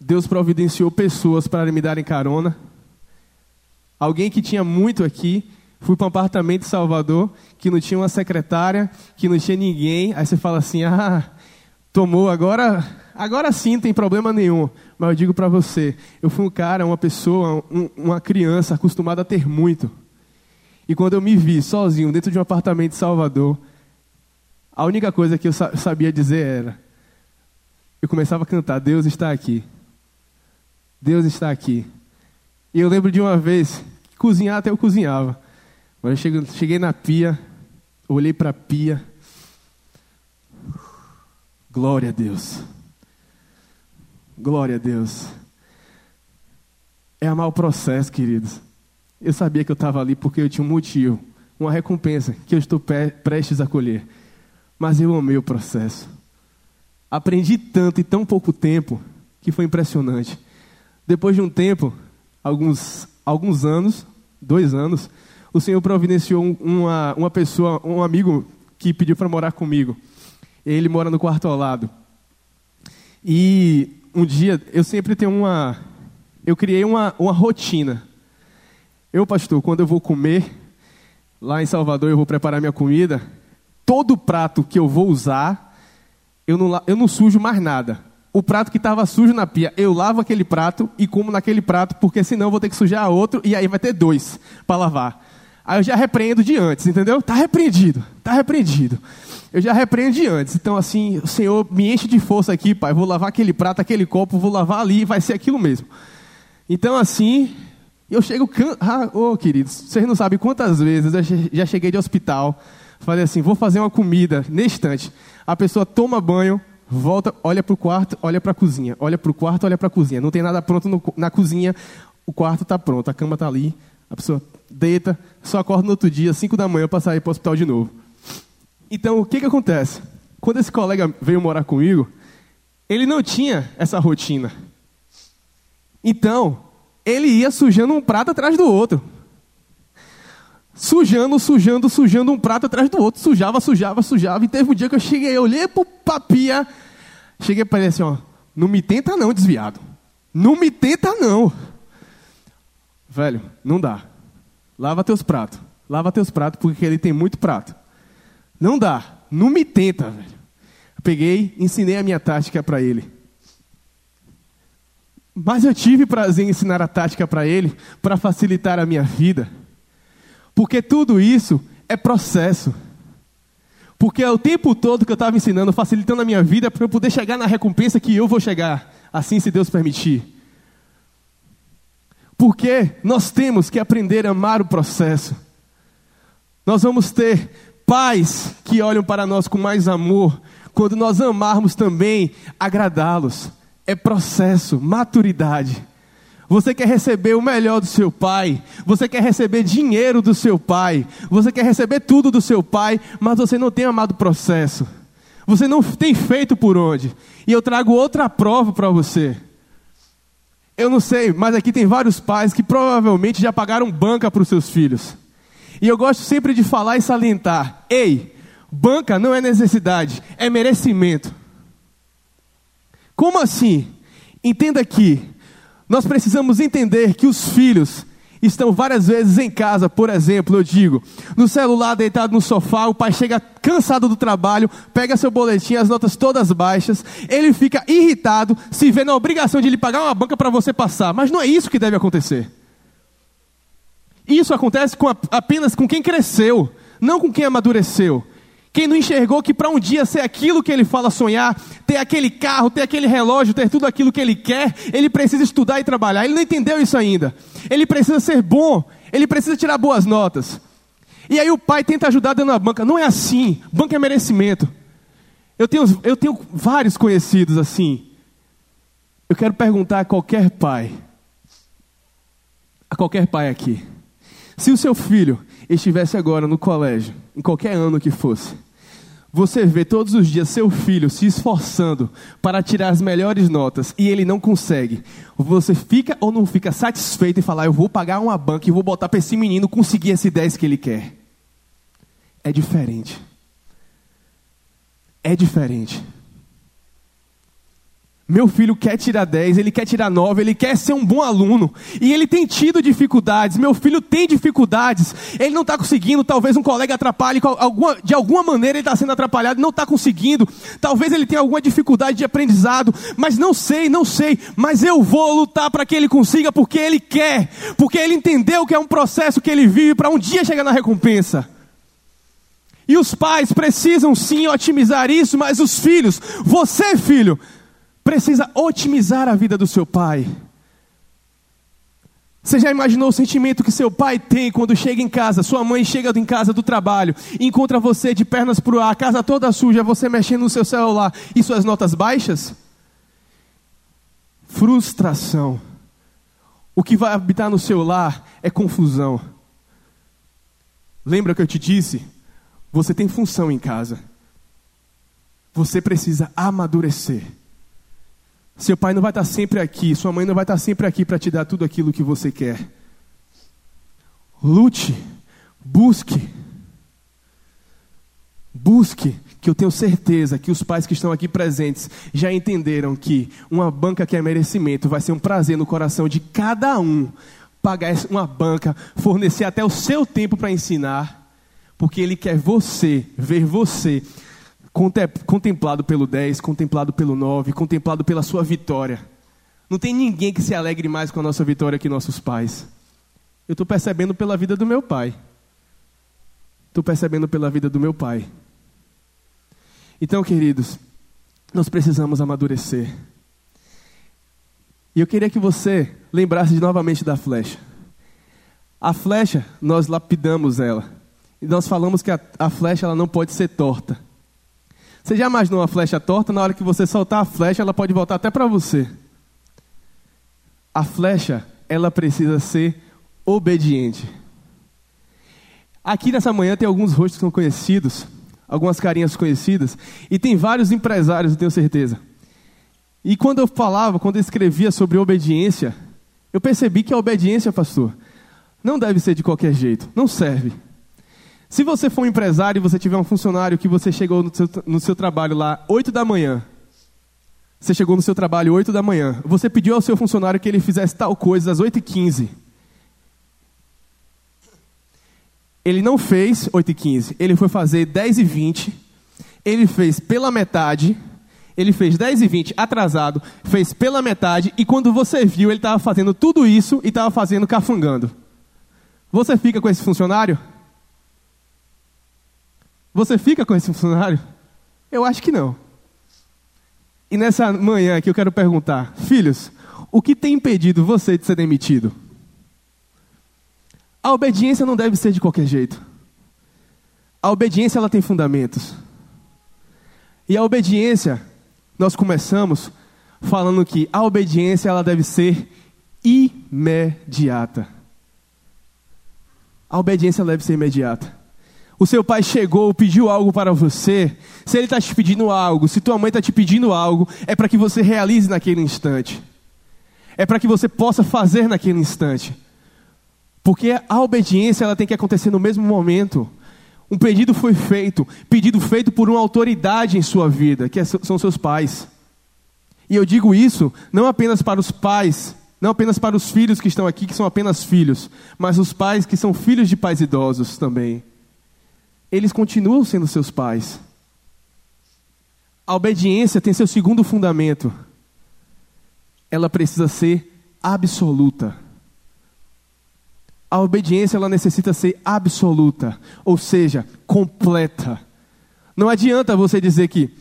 Deus providenciou pessoas para me darem carona. Alguém que tinha muito aqui, fui para um apartamento em Salvador, que não tinha uma secretária, que não tinha ninguém. Aí você fala assim: ah, tomou, agora, agora sim, tem problema nenhum. Mas eu digo para você: eu fui um cara, uma pessoa, um, uma criança acostumada a ter muito. E quando eu me vi sozinho dentro de um apartamento em Salvador, a única coisa que eu sabia dizer era: eu começava a cantar, Deus está aqui. Deus está aqui. E eu lembro de uma vez, cozinhar até eu cozinhava. Mas eu cheguei, cheguei na pia, olhei para a pia. Glória a Deus. Glória a Deus. É amar o processo, queridos. Eu sabia que eu estava ali porque eu tinha um motivo, uma recompensa que eu estou prestes a colher. Mas eu amei o processo. Aprendi tanto em tão pouco tempo que foi impressionante. Depois de um tempo, alguns, alguns anos, dois anos, o Senhor providenciou uma, uma pessoa, um amigo que pediu para morar comigo. Ele mora no quarto ao lado. E um dia, eu sempre tenho uma. Eu criei uma, uma rotina. Eu, pastor, quando eu vou comer, lá em Salvador, eu vou preparar minha comida, todo prato que eu vou usar, eu não, eu não sujo mais nada. O prato que estava sujo na pia, eu lavo aquele prato e como naquele prato, porque senão eu vou ter que sujar outro e aí vai ter dois para lavar. Aí eu já repreendo de antes, entendeu? Tá repreendido, tá repreendido. Eu já repreendo de antes. Então, assim, o Senhor me enche de força aqui, pai. Vou lavar aquele prato, aquele copo, vou lavar ali vai ser aquilo mesmo. Então, assim, eu chego. Can... Ah, oh, queridos, vocês não sabem quantas vezes eu já cheguei de hospital Falei assim, vou fazer uma comida nesse instante. A pessoa toma banho, volta, olha para o quarto, olha para a cozinha. Olha para o quarto, olha para a cozinha. Não tem nada pronto no, na cozinha, o quarto está pronto, a cama está ali. A pessoa deita, só acorda no outro dia, 5 da manhã, para sair para o hospital de novo. Então, o que, que acontece? Quando esse colega veio morar comigo, ele não tinha essa rotina. Então, ele ia sujando um prato atrás do outro sujando, sujando, sujando um prato atrás do outro, sujava, sujava, sujava. E teve um dia que eu cheguei, eu olhei pro papia, cheguei para ele assim, ó, não me tenta não, desviado. Não me tenta não. Velho, não dá. Lava teus pratos. Lava teus pratos, porque ele tem muito prato. Não dá. Não me tenta, velho. Peguei, ensinei a minha tática para ele. Mas eu tive prazer em ensinar a tática para ele, para facilitar a minha vida. Porque tudo isso é processo. Porque é o tempo todo que eu estava ensinando, facilitando a minha vida para eu poder chegar na recompensa que eu vou chegar, assim se Deus permitir. Porque nós temos que aprender a amar o processo. Nós vamos ter pais que olham para nós com mais amor, quando nós amarmos também agradá-los. É processo, maturidade. Você quer receber o melhor do seu pai, você quer receber dinheiro do seu pai, você quer receber tudo do seu pai, mas você não tem amado o processo. Você não tem feito por onde. E eu trago outra prova para você. Eu não sei, mas aqui tem vários pais que provavelmente já pagaram banca para os seus filhos. E eu gosto sempre de falar e salientar: ei, banca não é necessidade, é merecimento. Como assim? Entenda aqui, nós precisamos entender que os filhos estão várias vezes em casa, por exemplo, eu digo, no celular, deitado no sofá, o pai chega cansado do trabalho, pega seu boletim, as notas todas baixas, ele fica irritado, se vê na obrigação de lhe pagar uma banca para você passar, mas não é isso que deve acontecer. Isso acontece com a, apenas com quem cresceu, não com quem amadureceu. Quem não enxergou que para um dia ser aquilo que ele fala sonhar, ter aquele carro, ter aquele relógio, ter tudo aquilo que ele quer, ele precisa estudar e trabalhar. Ele não entendeu isso ainda. Ele precisa ser bom, ele precisa tirar boas notas. E aí o pai tenta ajudar dando a banca. Não é assim. Banca é merecimento. Eu tenho, eu tenho vários conhecidos assim. Eu quero perguntar a qualquer pai, a qualquer pai aqui, se o seu filho estivesse agora no colégio, em qualquer ano que fosse, você vê todos os dias seu filho se esforçando para tirar as melhores notas e ele não consegue. Você fica ou não fica satisfeito em falar, eu vou pagar uma banca e vou botar para esse menino conseguir esse 10 que ele quer? É diferente. É diferente. Meu filho quer tirar 10, ele quer tirar 9, ele quer ser um bom aluno. E ele tem tido dificuldades. Meu filho tem dificuldades. Ele não está conseguindo. Talvez um colega atrapalhe. De alguma maneira ele está sendo atrapalhado, não está conseguindo. Talvez ele tenha alguma dificuldade de aprendizado. Mas não sei, não sei. Mas eu vou lutar para que ele consiga, porque ele quer. Porque ele entendeu que é um processo que ele vive para um dia chegar na recompensa. E os pais precisam sim otimizar isso, mas os filhos, você filho, precisa otimizar a vida do seu pai. Você já imaginou o sentimento que seu pai tem quando chega em casa, sua mãe chega em casa do trabalho, encontra você de pernas para o ar, a casa toda suja, você mexendo no seu celular e suas notas baixas? Frustração. O que vai habitar no seu lar é confusão. Lembra que eu te disse? Você tem função em casa. Você precisa amadurecer. Seu pai não vai estar sempre aqui, sua mãe não vai estar sempre aqui para te dar tudo aquilo que você quer. Lute, busque, busque, que eu tenho certeza que os pais que estão aqui presentes já entenderam que uma banca que é merecimento vai ser um prazer no coração de cada um pagar uma banca, fornecer até o seu tempo para ensinar, porque ele quer você, ver você contemplado pelo 10, contemplado pelo 9, contemplado pela sua vitória. Não tem ninguém que se alegre mais com a nossa vitória que nossos pais. Eu estou percebendo pela vida do meu pai. Estou percebendo pela vida do meu pai. Então, queridos, nós precisamos amadurecer. E eu queria que você lembrasse novamente da flecha. A flecha, nós lapidamos ela. E nós falamos que a, a flecha ela não pode ser torta. Você já imaginou uma flecha torta? Na hora que você soltar a flecha, ela pode voltar até para você. A flecha, ela precisa ser obediente. Aqui nessa manhã tem alguns rostos que são conhecidos, algumas carinhas conhecidas, e tem vários empresários, eu tenho certeza. E quando eu falava, quando eu escrevia sobre obediência, eu percebi que a obediência, pastor, não deve ser de qualquer jeito, não serve. Se você for um empresário e você tiver um funcionário que você chegou no seu, no seu trabalho lá 8 da manhã, você chegou no seu trabalho 8 da manhã, você pediu ao seu funcionário que ele fizesse tal coisa às 8 e 15 Ele não fez 8 e 15 ele foi fazer 10 e 20 ele fez pela metade, ele fez 10 e 20 atrasado, fez pela metade, e quando você viu, ele estava fazendo tudo isso e estava fazendo cafungando. Você fica com esse funcionário? Você fica com esse funcionário? Eu acho que não. E nessa manhã aqui eu quero perguntar: filhos, o que tem impedido você de ser demitido? A obediência não deve ser de qualquer jeito. A obediência ela tem fundamentos. E a obediência, nós começamos falando que a obediência ela deve ser imediata. A obediência deve ser imediata o seu pai chegou, pediu algo para você, se ele está te pedindo algo, se tua mãe está te pedindo algo, é para que você realize naquele instante. É para que você possa fazer naquele instante. Porque a obediência ela tem que acontecer no mesmo momento. Um pedido foi feito, pedido feito por uma autoridade em sua vida, que é são seus pais. E eu digo isso não apenas para os pais, não apenas para os filhos que estão aqui, que são apenas filhos, mas os pais que são filhos de pais idosos também eles continuam sendo seus pais. A obediência tem seu segundo fundamento. Ela precisa ser absoluta. A obediência ela necessita ser absoluta, ou seja, completa. Não adianta você dizer que,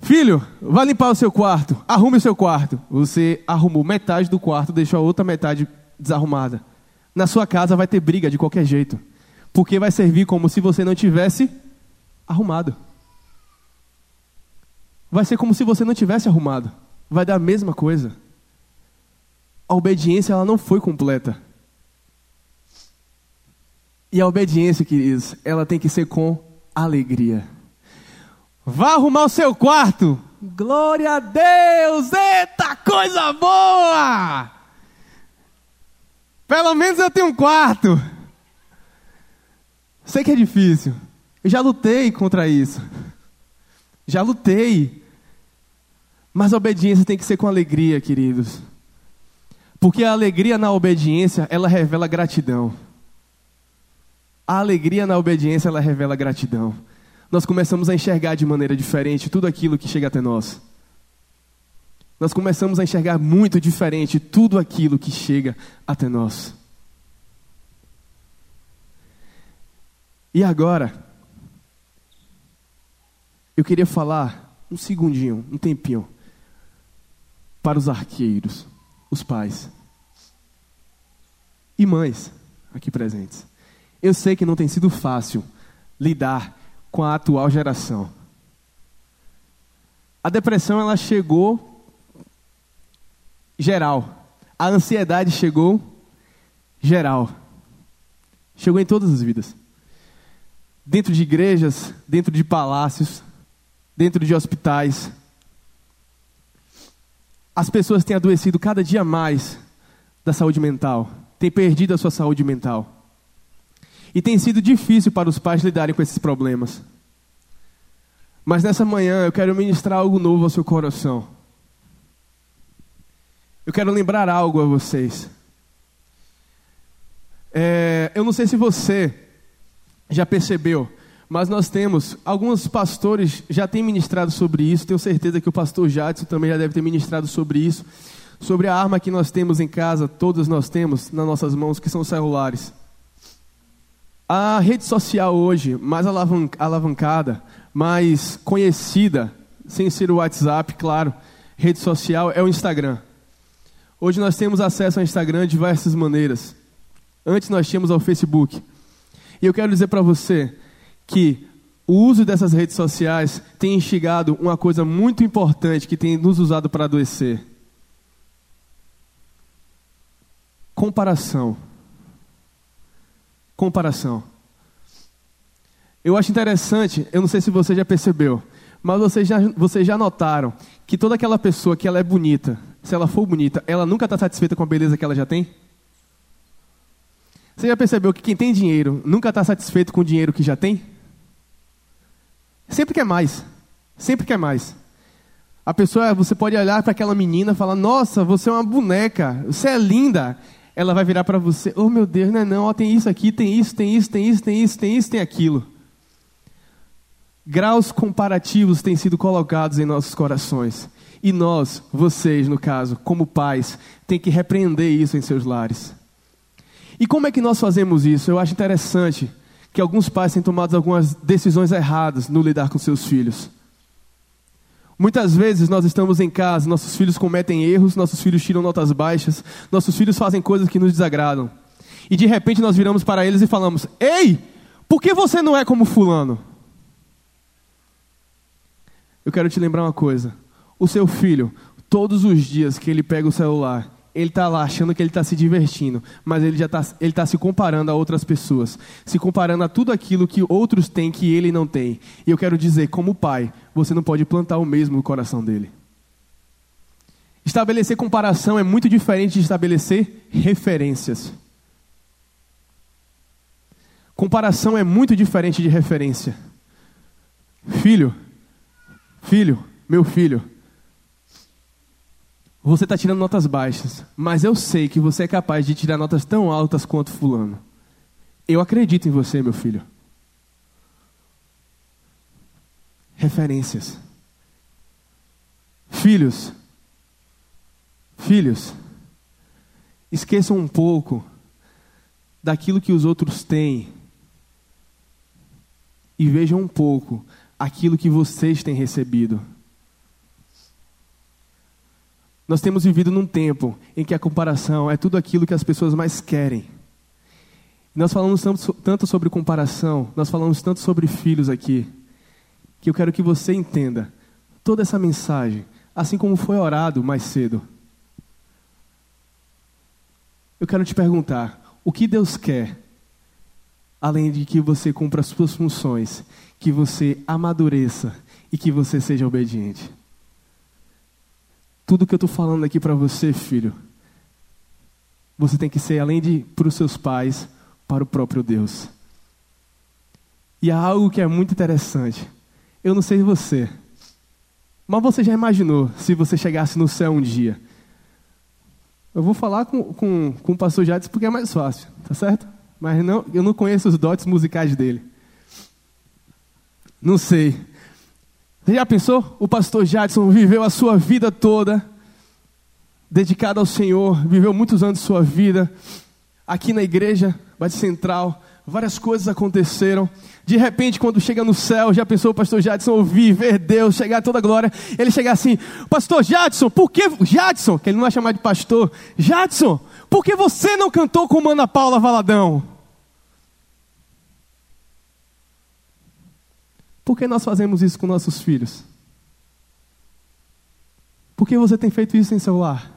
filho, vá limpar o seu quarto, arrume o seu quarto. Você arrumou metade do quarto, deixou a outra metade desarrumada. Na sua casa vai ter briga de qualquer jeito, porque vai servir como se você não tivesse arrumado. Vai ser como se você não tivesse arrumado. Vai dar a mesma coisa. A obediência ela não foi completa. E a obediência, queridos, ela tem que ser com alegria. Vá arrumar o seu quarto. Glória a Deus! Eita, coisa boa! Pelo menos eu tenho um quarto. Sei que é difícil. Eu já lutei contra isso. Já lutei. Mas a obediência tem que ser com alegria, queridos. Porque a alegria na obediência, ela revela gratidão. A alegria na obediência, ela revela gratidão. Nós começamos a enxergar de maneira diferente tudo aquilo que chega até nós. Nós começamos a enxergar muito diferente tudo aquilo que chega até nós. E agora, eu queria falar um segundinho, um tempinho, para os arqueiros, os pais e mães aqui presentes. Eu sei que não tem sido fácil lidar com a atual geração. A depressão ela chegou geral. A ansiedade chegou geral. Chegou em todas as vidas. Dentro de igrejas, dentro de palácios, dentro de hospitais. As pessoas têm adoecido cada dia mais da saúde mental, têm perdido a sua saúde mental. E tem sido difícil para os pais lidarem com esses problemas. Mas nessa manhã eu quero ministrar algo novo ao seu coração. Eu quero lembrar algo a vocês. É, eu não sei se você já percebeu, mas nós temos, alguns pastores já têm ministrado sobre isso, tenho certeza que o pastor Jadson também já deve ter ministrado sobre isso, sobre a arma que nós temos em casa, todos nós temos nas nossas mãos, que são celulares. A rede social hoje, mais alavancada, mais conhecida, sem ser o WhatsApp, claro, rede social é o Instagram. Hoje nós temos acesso ao Instagram de diversas maneiras. Antes nós tínhamos ao Facebook. E eu quero dizer para você que o uso dessas redes sociais tem instigado uma coisa muito importante que tem nos usado para adoecer: comparação comparação. Eu acho interessante, eu não sei se você já percebeu, mas vocês já, vocês já notaram que toda aquela pessoa que ela é bonita, se ela for bonita, ela nunca está satisfeita com a beleza que ela já tem? Você já percebeu que quem tem dinheiro nunca está satisfeito com o dinheiro que já tem? Sempre quer mais. Sempre quer mais. A pessoa, você pode olhar para aquela menina e falar: Nossa, você é uma boneca, você é linda ela vai virar para você: Oh meu Deus, não é não, ó, tem isso aqui, tem isso, tem isso, tem isso, tem isso, tem isso, tem aquilo. Graus comparativos têm sido colocados em nossos corações. E nós, vocês no caso, como pais, tem que repreender isso em seus lares. E como é que nós fazemos isso? Eu acho interessante que alguns pais têm tomado algumas decisões erradas no lidar com seus filhos. Muitas vezes nós estamos em casa, nossos filhos cometem erros, nossos filhos tiram notas baixas, nossos filhos fazem coisas que nos desagradam. E de repente nós viramos para eles e falamos: Ei, por que você não é como Fulano? Eu quero te lembrar uma coisa: o seu filho, todos os dias que ele pega o celular ele está lá achando que ele está se divertindo, mas ele já está ele tá se comparando a outras pessoas, se comparando a tudo aquilo que outros têm que ele não tem. E eu quero dizer, como pai, você não pode plantar o mesmo no coração dele. Estabelecer comparação é muito diferente de estabelecer referências. Comparação é muito diferente de referência. Filho, filho, meu filho, você está tirando notas baixas, mas eu sei que você é capaz de tirar notas tão altas quanto Fulano. Eu acredito em você, meu filho. Referências. Filhos, filhos, esqueçam um pouco daquilo que os outros têm e vejam um pouco aquilo que vocês têm recebido. Nós temos vivido num tempo em que a comparação é tudo aquilo que as pessoas mais querem. Nós falamos tanto sobre comparação, nós falamos tanto sobre filhos aqui, que eu quero que você entenda toda essa mensagem, assim como foi orado mais cedo. Eu quero te perguntar: o que Deus quer, além de que você cumpra as suas funções, que você amadureça e que você seja obediente? Tudo que eu estou falando aqui para você, filho, você tem que ser, além de para os seus pais, para o próprio Deus. E há algo que é muito interessante. Eu não sei você, mas você já imaginou se você chegasse no céu um dia? Eu vou falar com, com, com o pastor Jades porque é mais fácil, tá certo? Mas não, eu não conheço os dotes musicais dele. Não sei. Você já pensou? O pastor Jadson viveu a sua vida toda dedicado ao Senhor, viveu muitos anos de sua vida aqui na igreja, Bate Central, várias coisas aconteceram. De repente, quando chega no céu, já pensou o pastor Jadson ouvir, ver Deus, chegar toda a glória. Ele chegar assim: Pastor Jadson, por que. Jadson, que ele não vai chamar de pastor. Jadson, por que você não cantou com Ana Paula Valadão? Por que nós fazemos isso com nossos filhos? Por que você tem feito isso em seu lar?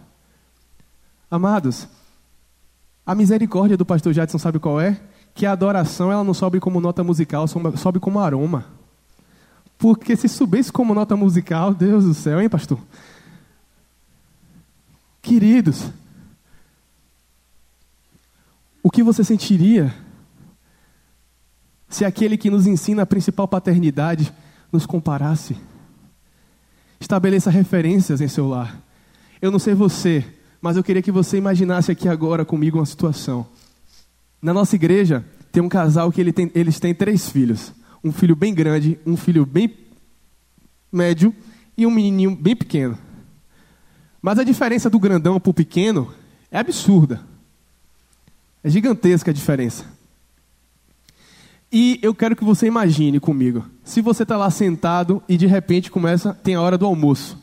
Amados, a misericórdia do pastor Jadson sabe qual é? Que a adoração ela não sobe como nota musical, sobe como aroma. Porque se subisse como nota musical, Deus do céu, hein, pastor? Queridos, o que você sentiria se aquele que nos ensina a principal paternidade nos comparasse? Estabeleça referências em seu lar. Eu não sei você, mas eu queria que você imaginasse aqui agora comigo uma situação. Na nossa igreja tem um casal que ele tem, eles têm três filhos. Um filho bem grande, um filho bem médio e um menininho bem pequeno. Mas a diferença do grandão para o pequeno é absurda. É gigantesca a diferença. E eu quero que você imagine comigo. Se você está lá sentado e de repente começa, tem a hora do almoço.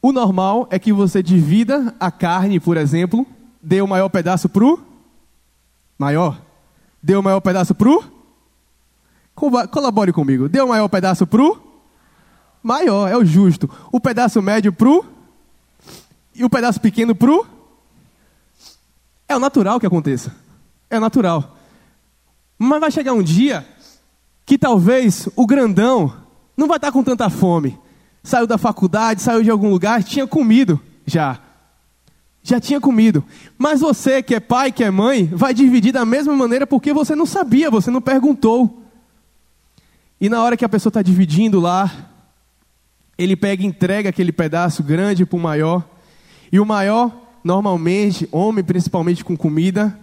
O normal é que você divida a carne, por exemplo, dê o maior pedaço pro maior. Dê o maior pedaço pro Colabore comigo. Dê o maior pedaço pro maior, é o justo. O pedaço médio pro e o pedaço pequeno pro É o natural que aconteça. É natural. Mas vai chegar um dia que talvez o grandão não vai estar com tanta fome. Saiu da faculdade, saiu de algum lugar, tinha comido já. Já tinha comido. Mas você, que é pai, que é mãe, vai dividir da mesma maneira porque você não sabia, você não perguntou. E na hora que a pessoa está dividindo lá, ele pega e entrega aquele pedaço grande para o maior. E o maior, normalmente, homem principalmente com comida,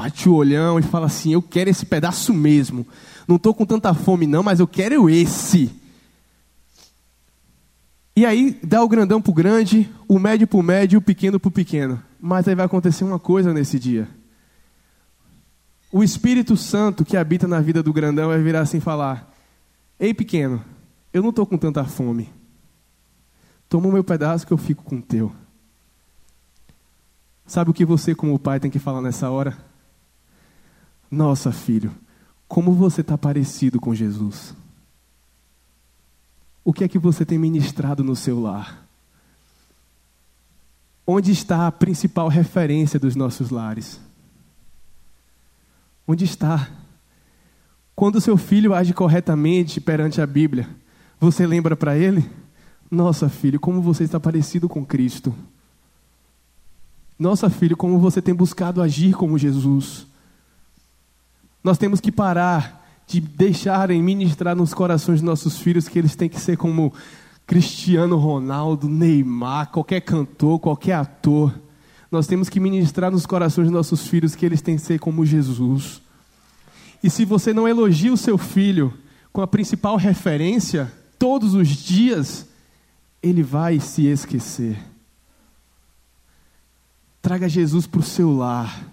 bate o olhão e fala assim: Eu quero esse pedaço mesmo. Não estou com tanta fome, não, mas eu quero esse. E aí dá o grandão para o grande, o médio para o médio o pequeno para o pequeno. Mas aí vai acontecer uma coisa nesse dia. O Espírito Santo que habita na vida do grandão vai virar assim e falar: Ei, pequeno, eu não estou com tanta fome. Toma o meu pedaço que eu fico com o teu. Sabe o que você, como pai, tem que falar nessa hora? Nossa, filho, como você está parecido com Jesus. O que é que você tem ministrado no seu lar? Onde está a principal referência dos nossos lares? Onde está? Quando seu filho age corretamente perante a Bíblia, você lembra para ele? Nossa, filho, como você está parecido com Cristo. Nossa, filho, como você tem buscado agir como Jesus. Nós temos que parar de deixarem ministrar nos corações dos nossos filhos que eles têm que ser como Cristiano Ronaldo, Neymar, qualquer cantor, qualquer ator. Nós temos que ministrar nos corações dos nossos filhos que eles têm que ser como Jesus. E se você não elogia o seu filho com a principal referência, todos os dias, ele vai se esquecer. Traga Jesus para o seu lar.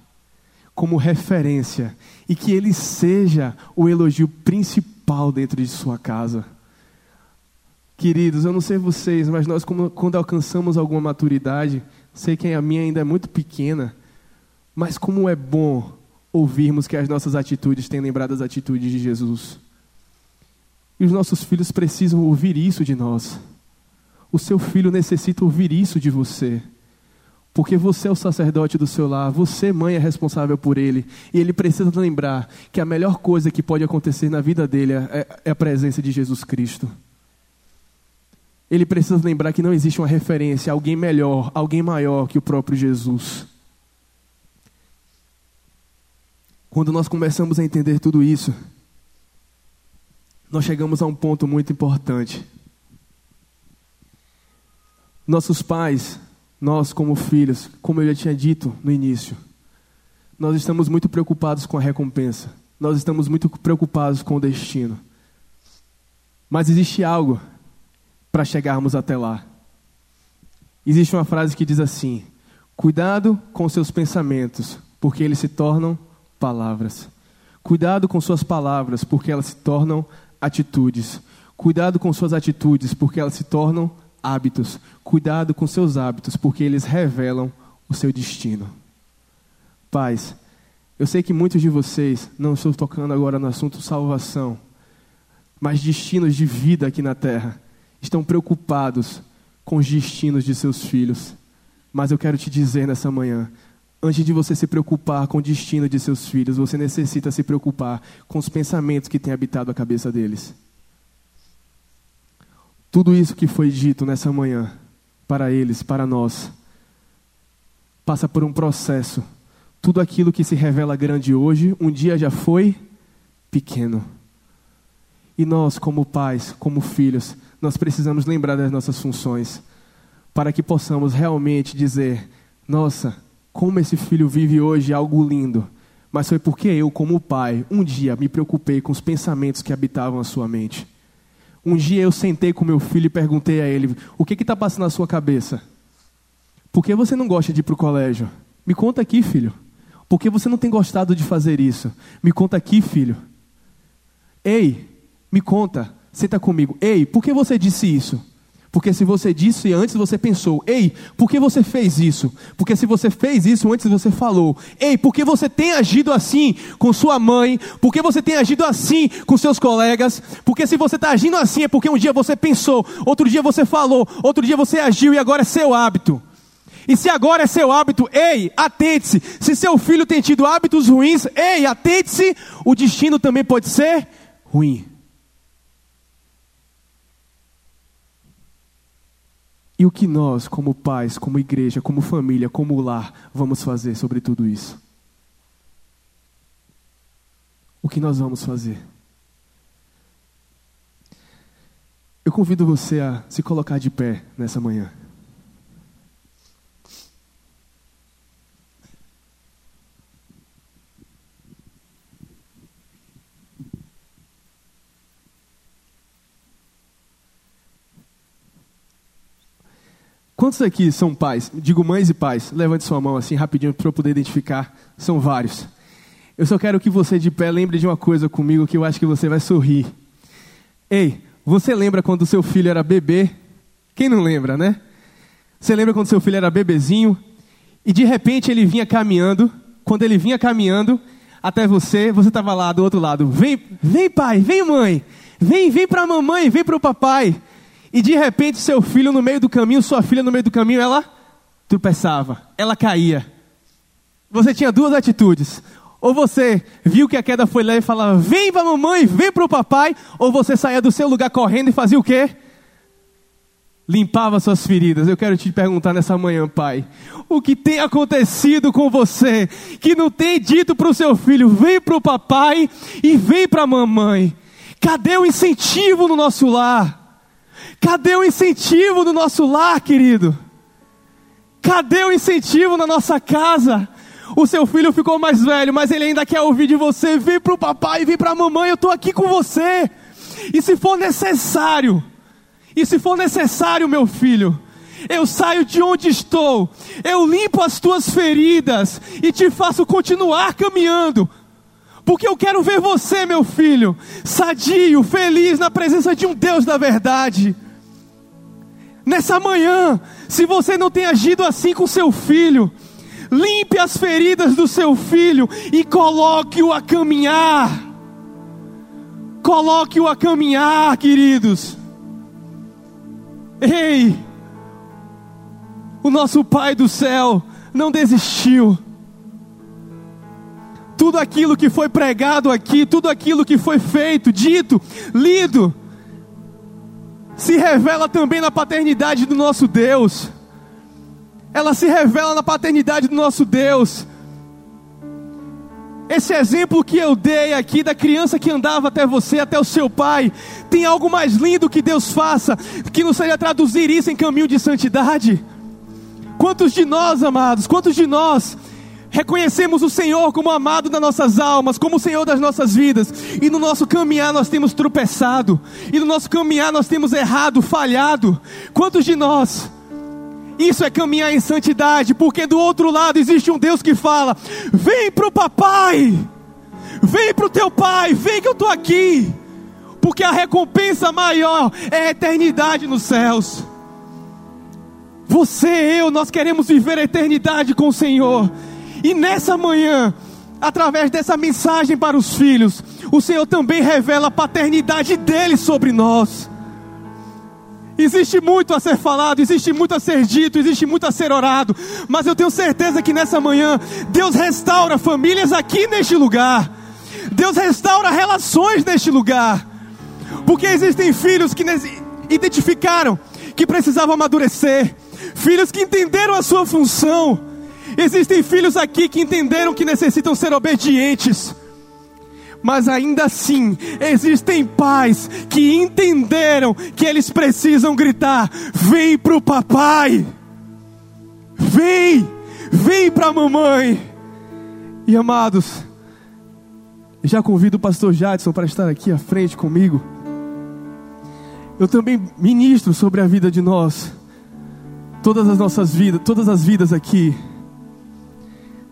como referência e que ele seja o elogio principal dentro de sua casa. Queridos, eu não sei vocês, mas nós, quando alcançamos alguma maturidade, sei que a minha ainda é muito pequena, mas como é bom ouvirmos que as nossas atitudes têm lembrado as atitudes de Jesus. E os nossos filhos precisam ouvir isso de nós. O seu filho necessita ouvir isso de você. Porque você é o sacerdote do seu lar, você, mãe, é responsável por ele. E ele precisa lembrar que a melhor coisa que pode acontecer na vida dele é, é a presença de Jesus Cristo. Ele precisa lembrar que não existe uma referência, alguém melhor, alguém maior que o próprio Jesus. Quando nós começamos a entender tudo isso, nós chegamos a um ponto muito importante. Nossos pais nós, como filhos, como eu já tinha dito no início, nós estamos muito preocupados com a recompensa, nós estamos muito preocupados com o destino. Mas existe algo para chegarmos até lá. Existe uma frase que diz assim: Cuidado com seus pensamentos, porque eles se tornam palavras. Cuidado com suas palavras, porque elas se tornam atitudes. Cuidado com suas atitudes, porque elas se tornam hábitos. Cuidado com seus hábitos, porque eles revelam o seu destino. Pais, eu sei que muitos de vocês, não estou tocando agora no assunto salvação, mas destinos de vida aqui na terra, estão preocupados com os destinos de seus filhos. Mas eu quero te dizer nessa manhã, antes de você se preocupar com o destino de seus filhos, você necessita se preocupar com os pensamentos que têm habitado a cabeça deles. Tudo isso que foi dito nessa manhã, para eles, para nós, passa por um processo. Tudo aquilo que se revela grande hoje, um dia já foi pequeno. E nós, como pais, como filhos, nós precisamos lembrar das nossas funções, para que possamos realmente dizer: nossa, como esse filho vive hoje algo lindo. Mas foi porque eu, como pai, um dia me preocupei com os pensamentos que habitavam a sua mente. Um dia eu sentei com meu filho e perguntei a ele: O que está passando na sua cabeça? Por que você não gosta de ir para o colégio? Me conta aqui, filho. Por que você não tem gostado de fazer isso? Me conta aqui, filho. Ei, me conta. Senta comigo. Ei, por que você disse isso? Porque se você disse antes, você pensou, ei, por que você fez isso? Porque se você fez isso antes, você falou, ei, por que você tem agido assim com sua mãe? Por que você tem agido assim com seus colegas? Porque se você está agindo assim, é porque um dia você pensou, outro dia você falou, outro dia você agiu e agora é seu hábito. E se agora é seu hábito, ei, atente-se. Se seu filho tem tido hábitos ruins, ei, atente-se, o destino também pode ser ruim. E o que nós, como pais, como igreja, como família, como lar, vamos fazer sobre tudo isso? O que nós vamos fazer? Eu convido você a se colocar de pé nessa manhã. Quantos aqui são pais? Digo mães e pais. Levante sua mão assim rapidinho para eu poder identificar. São vários. Eu só quero que você de pé lembre de uma coisa comigo que eu acho que você vai sorrir. Ei, você lembra quando seu filho era bebê? Quem não lembra, né? Você lembra quando seu filho era bebezinho e de repente ele vinha caminhando? Quando ele vinha caminhando até você, você estava lá do outro lado. Vem, vem pai, vem mãe, vem, vem para a mamãe, vem para o papai e de repente seu filho no meio do caminho, sua filha no meio do caminho, ela tropeçava, ela caía. Você tinha duas atitudes. Ou você viu que a queda foi leve e falava, vem para a mamãe, vem para o papai, ou você saía do seu lugar correndo e fazia o quê? Limpava suas feridas. Eu quero te perguntar nessa manhã, pai, o que tem acontecido com você que não tem dito para o seu filho, vem para o papai e vem para a mamãe? Cadê o incentivo no nosso lar? Cadê o incentivo do nosso lar, querido? Cadê o incentivo na nossa casa? O seu filho ficou mais velho, mas ele ainda quer ouvir de você. Vem para o papai, vem para a mamãe, eu estou aqui com você. E se for necessário, e se for necessário, meu filho, Eu saio de onde estou, eu limpo as tuas feridas e te faço continuar caminhando. Porque eu quero ver você, meu filho, sadio, feliz na presença de um Deus da verdade. Nessa manhã, se você não tem agido assim com seu filho, limpe as feridas do seu filho e coloque-o a caminhar. Coloque-o a caminhar, queridos. Ei, o nosso Pai do céu não desistiu. Tudo aquilo que foi pregado aqui, tudo aquilo que foi feito, dito, lido, se revela também na paternidade do nosso Deus. Ela se revela na paternidade do nosso Deus. Esse exemplo que eu dei aqui da criança que andava até você, até o seu pai, tem algo mais lindo que Deus faça, que não seja traduzir isso em caminho de santidade? Quantos de nós, amados, quantos de nós reconhecemos o Senhor como amado das nossas almas, como o Senhor das nossas vidas, e no nosso caminhar nós temos tropeçado, e no nosso caminhar nós temos errado, falhado? Quantos de nós? Isso é caminhar em santidade, porque do outro lado existe um Deus que fala: vem para o papai, vem para o teu pai, vem que eu estou aqui, porque a recompensa maior é a eternidade nos céus. Você e eu, nós queremos viver a eternidade com o Senhor, e nessa manhã, através dessa mensagem para os filhos, o Senhor também revela a paternidade dele sobre nós. Existe muito a ser falado, existe muito a ser dito, existe muito a ser orado, mas eu tenho certeza que nessa manhã Deus restaura famílias aqui neste lugar. Deus restaura relações neste lugar. Porque existem filhos que identificaram que precisavam amadurecer, filhos que entenderam a sua função. Existem filhos aqui que entenderam que necessitam ser obedientes mas ainda assim existem pais que entenderam que eles precisam gritar: vem para o papai, vem, vem para a mamãe. E amados, já convido o pastor Jadson para estar aqui à frente comigo. Eu também ministro sobre a vida de nós, todas as nossas vidas, todas as vidas aqui.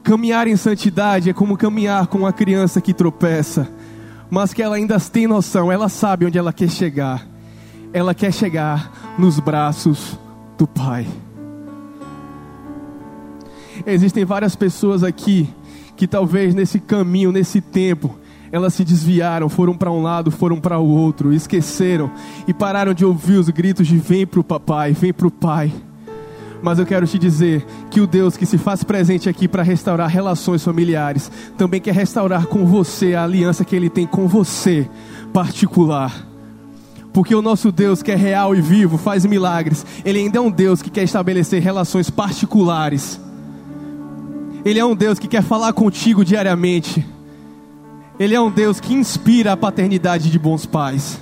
Caminhar em santidade é como caminhar com uma criança que tropeça, mas que ela ainda tem noção, ela sabe onde ela quer chegar. Ela quer chegar nos braços do Pai. Existem várias pessoas aqui que talvez nesse caminho, nesse tempo, elas se desviaram, foram para um lado, foram para o outro, esqueceram e pararam de ouvir os gritos de vem para o papai, vem para o pai. Mas eu quero te dizer que o Deus que se faz presente aqui para restaurar relações familiares, também quer restaurar com você a aliança que Ele tem com você, particular. Porque o nosso Deus, que é real e vivo, faz milagres, Ele ainda é um Deus que quer estabelecer relações particulares. Ele é um Deus que quer falar contigo diariamente. Ele é um Deus que inspira a paternidade de bons pais.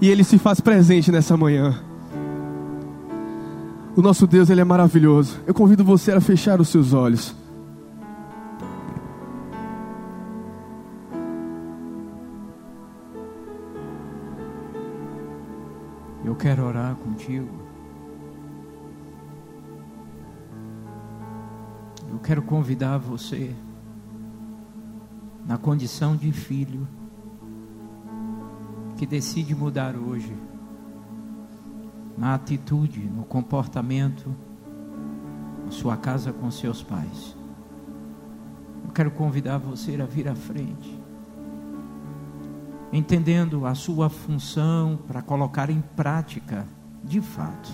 E Ele se faz presente nessa manhã. O nosso Deus, Ele é maravilhoso. Eu convido você a fechar os seus olhos. Eu quero orar contigo. Eu quero convidar você, na condição de filho, que decide mudar hoje na atitude, no comportamento, na sua casa com seus pais. Eu quero convidar você a vir à frente, entendendo a sua função para colocar em prática, de fato.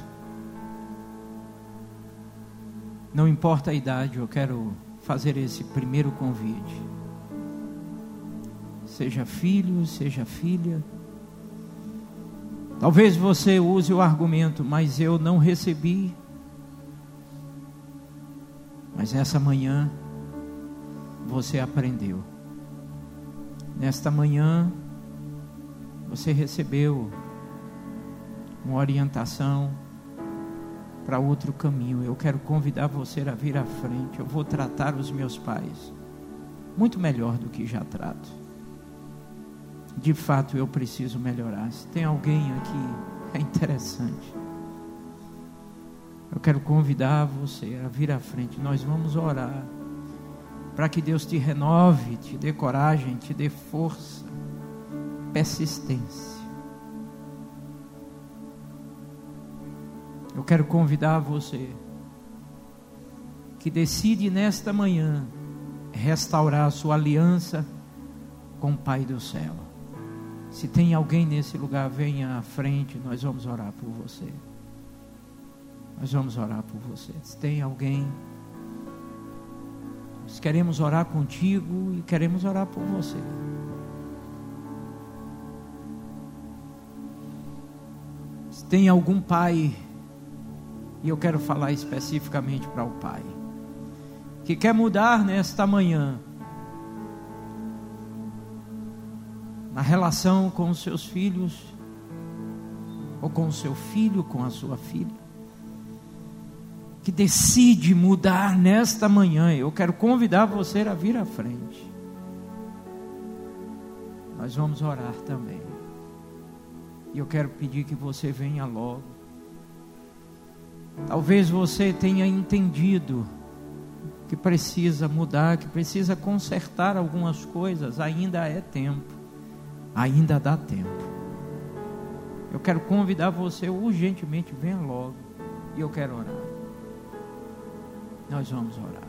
Não importa a idade, eu quero fazer esse primeiro convite. Seja filho, seja filha Talvez você use o argumento, mas eu não recebi. Mas essa manhã você aprendeu. Nesta manhã você recebeu uma orientação para outro caminho. Eu quero convidar você a vir à frente. Eu vou tratar os meus pais muito melhor do que já trato de fato eu preciso melhorar. Se tem alguém aqui, é interessante. Eu quero convidar você a vir à frente. Nós vamos orar para que Deus te renove, te dê coragem, te dê força, persistência. Eu quero convidar você que decide nesta manhã restaurar a sua aliança com o Pai do céu. Se tem alguém nesse lugar, venha à frente, nós vamos orar por você. Nós vamos orar por você. Se tem alguém, nós queremos orar contigo e queremos orar por você. Se tem algum pai, e eu quero falar especificamente para o pai, que quer mudar nesta manhã, na relação com os seus filhos, ou com o seu filho, com a sua filha, que decide mudar nesta manhã, eu quero convidar você a vir à frente. Nós vamos orar também. E eu quero pedir que você venha logo. Talvez você tenha entendido que precisa mudar, que precisa consertar algumas coisas, ainda é tempo. Ainda dá tempo. Eu quero convidar você urgentemente, venha logo. E eu quero orar. Nós vamos orar.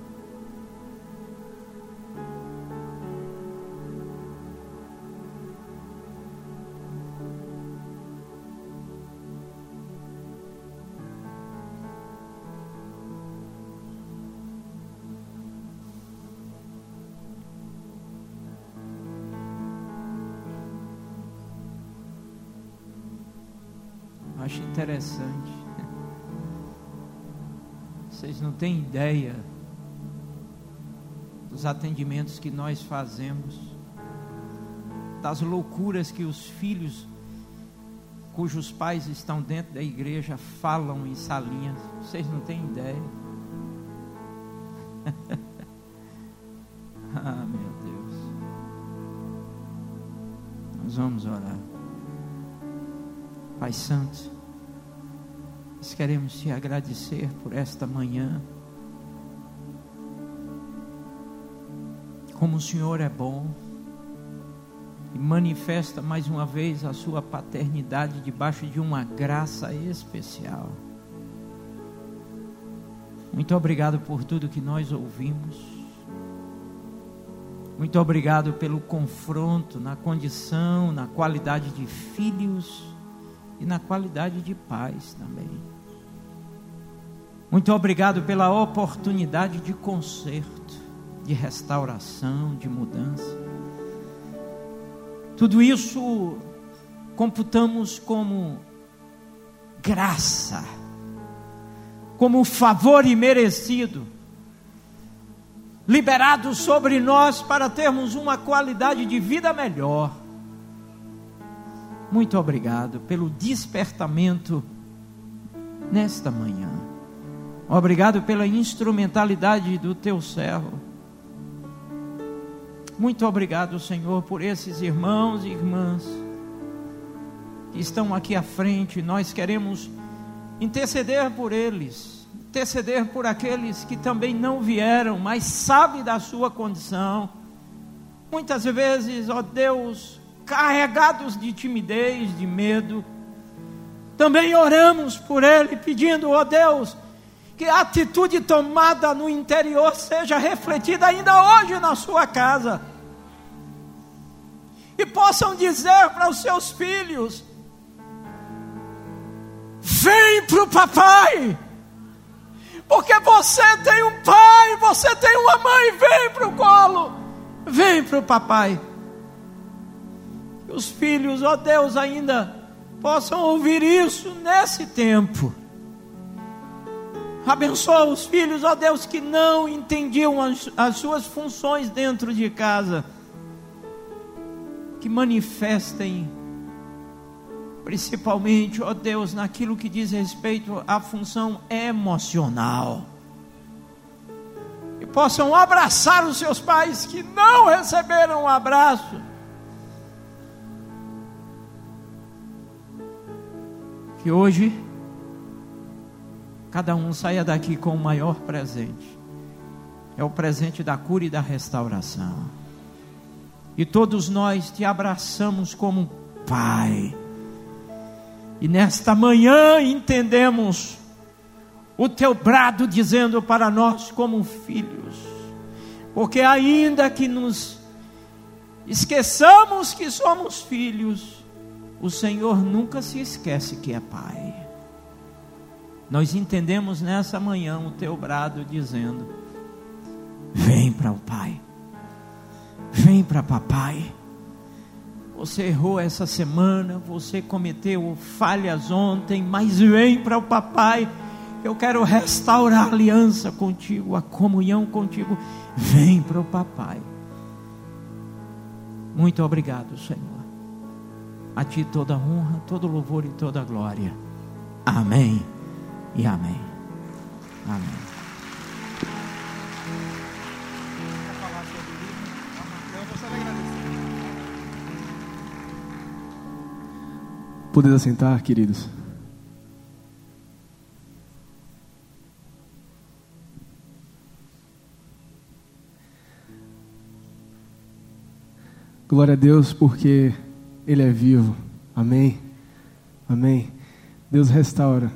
Acho interessante vocês não têm ideia dos atendimentos que nós fazemos, das loucuras que os filhos cujos pais estão dentro da igreja falam em salinhas. Vocês não têm ideia. ah, meu Deus. Nós vamos orar. Pai Santo. Queremos te agradecer por esta manhã. Como o Senhor é bom e manifesta mais uma vez a sua paternidade debaixo de uma graça especial. Muito obrigado por tudo que nós ouvimos. Muito obrigado pelo confronto na condição, na qualidade de filhos e na qualidade de pais também. Muito obrigado pela oportunidade de conserto, de restauração, de mudança. Tudo isso computamos como graça, como favor imerecido, liberado sobre nós para termos uma qualidade de vida melhor. Muito obrigado pelo despertamento nesta manhã. Obrigado pela instrumentalidade do teu servo. Muito obrigado, Senhor, por esses irmãos e irmãs que estão aqui à frente. Nós queremos interceder por eles, interceder por aqueles que também não vieram, mas sabem da sua condição. Muitas vezes, ó Deus, carregados de timidez, de medo. Também oramos por ele, pedindo, ó Deus, que a atitude tomada no interior seja refletida ainda hoje na sua casa. E possam dizer para os seus filhos: vem para o papai, porque você tem um pai, você tem uma mãe, vem para o colo, vem para o papai. os filhos, ó Deus, ainda possam ouvir isso nesse tempo Abençoa os filhos, ó Deus, que não entendiam as, as suas funções dentro de casa. Que manifestem, principalmente, ó Deus, naquilo que diz respeito à função emocional. E possam abraçar os seus pais que não receberam um abraço. Que hoje cada um saia daqui com o maior presente. É o presente da cura e da restauração. E todos nós te abraçamos como Pai. E nesta manhã entendemos o teu brado dizendo para nós como filhos. Porque ainda que nos esqueçamos que somos filhos, o Senhor nunca se esquece que é Pai. Nós entendemos nessa manhã o teu brado dizendo: Vem para o Pai, vem para Papai. Você errou essa semana, você cometeu falhas ontem, mas vem para o Papai. Eu quero restaurar a aliança contigo, a comunhão contigo. Vem para o Papai. Muito obrigado, Senhor. A Ti toda honra, todo louvor e toda glória. Amém e amém. Amém. Poder assentar, queridos. Glória a Deus, porque Ele é vivo. Amém. Amém. Deus restaura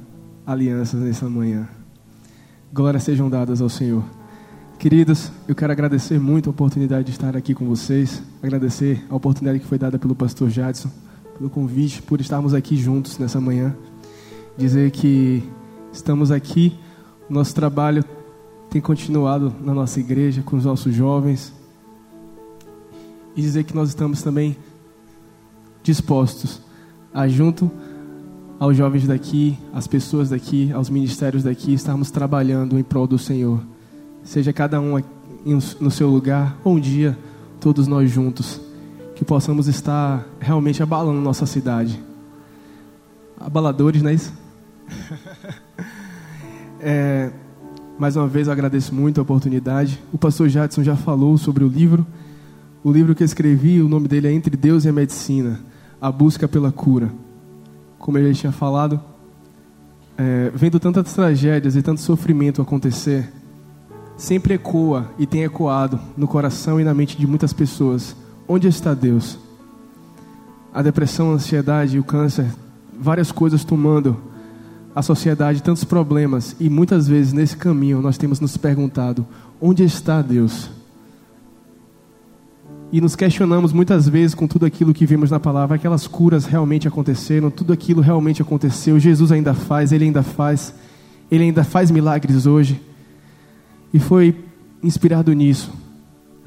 alianças nessa manhã. Glórias sejam dadas ao Senhor. Queridos, eu quero agradecer muito a oportunidade de estar aqui com vocês, agradecer a oportunidade que foi dada pelo pastor Jadson, pelo convite, por estarmos aqui juntos nessa manhã. Dizer que estamos aqui, nosso trabalho tem continuado na nossa igreja, com os nossos jovens, e dizer que nós estamos também dispostos a, junto aos jovens daqui, às pessoas daqui, aos ministérios daqui, estarmos trabalhando em prol do Senhor. Seja cada um no seu lugar, ou um dia, todos nós juntos, que possamos estar realmente abalando nossa cidade. Abaladores, não é isso? é, mais uma vez eu agradeço muito a oportunidade. O pastor Jadson já falou sobre o livro. O livro que eu escrevi, o nome dele é Entre Deus e a Medicina A Busca pela Cura. Como ele tinha falado, é, vendo tantas tragédias e tanto sofrimento acontecer, sempre ecoa e tem ecoado no coração e na mente de muitas pessoas: onde está Deus? A depressão, a ansiedade, o câncer, várias coisas tomando a sociedade, tantos problemas, e muitas vezes nesse caminho nós temos nos perguntado: onde está Deus? E nos questionamos muitas vezes com tudo aquilo que vimos na palavra, aquelas curas realmente aconteceram, tudo aquilo realmente aconteceu, Jesus ainda faz, Ele ainda faz, Ele ainda faz milagres hoje. E foi inspirado nisso,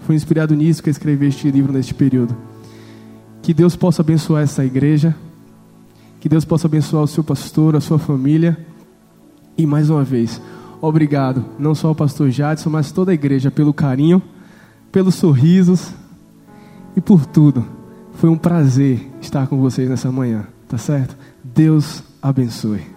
foi inspirado nisso que eu escrevi este livro neste período. Que Deus possa abençoar essa igreja, que Deus possa abençoar o seu pastor, a sua família, e mais uma vez, obrigado, não só ao pastor Jadson, mas toda a igreja pelo carinho, pelos sorrisos, e por tudo. Foi um prazer estar com vocês nessa manhã, tá certo? Deus abençoe.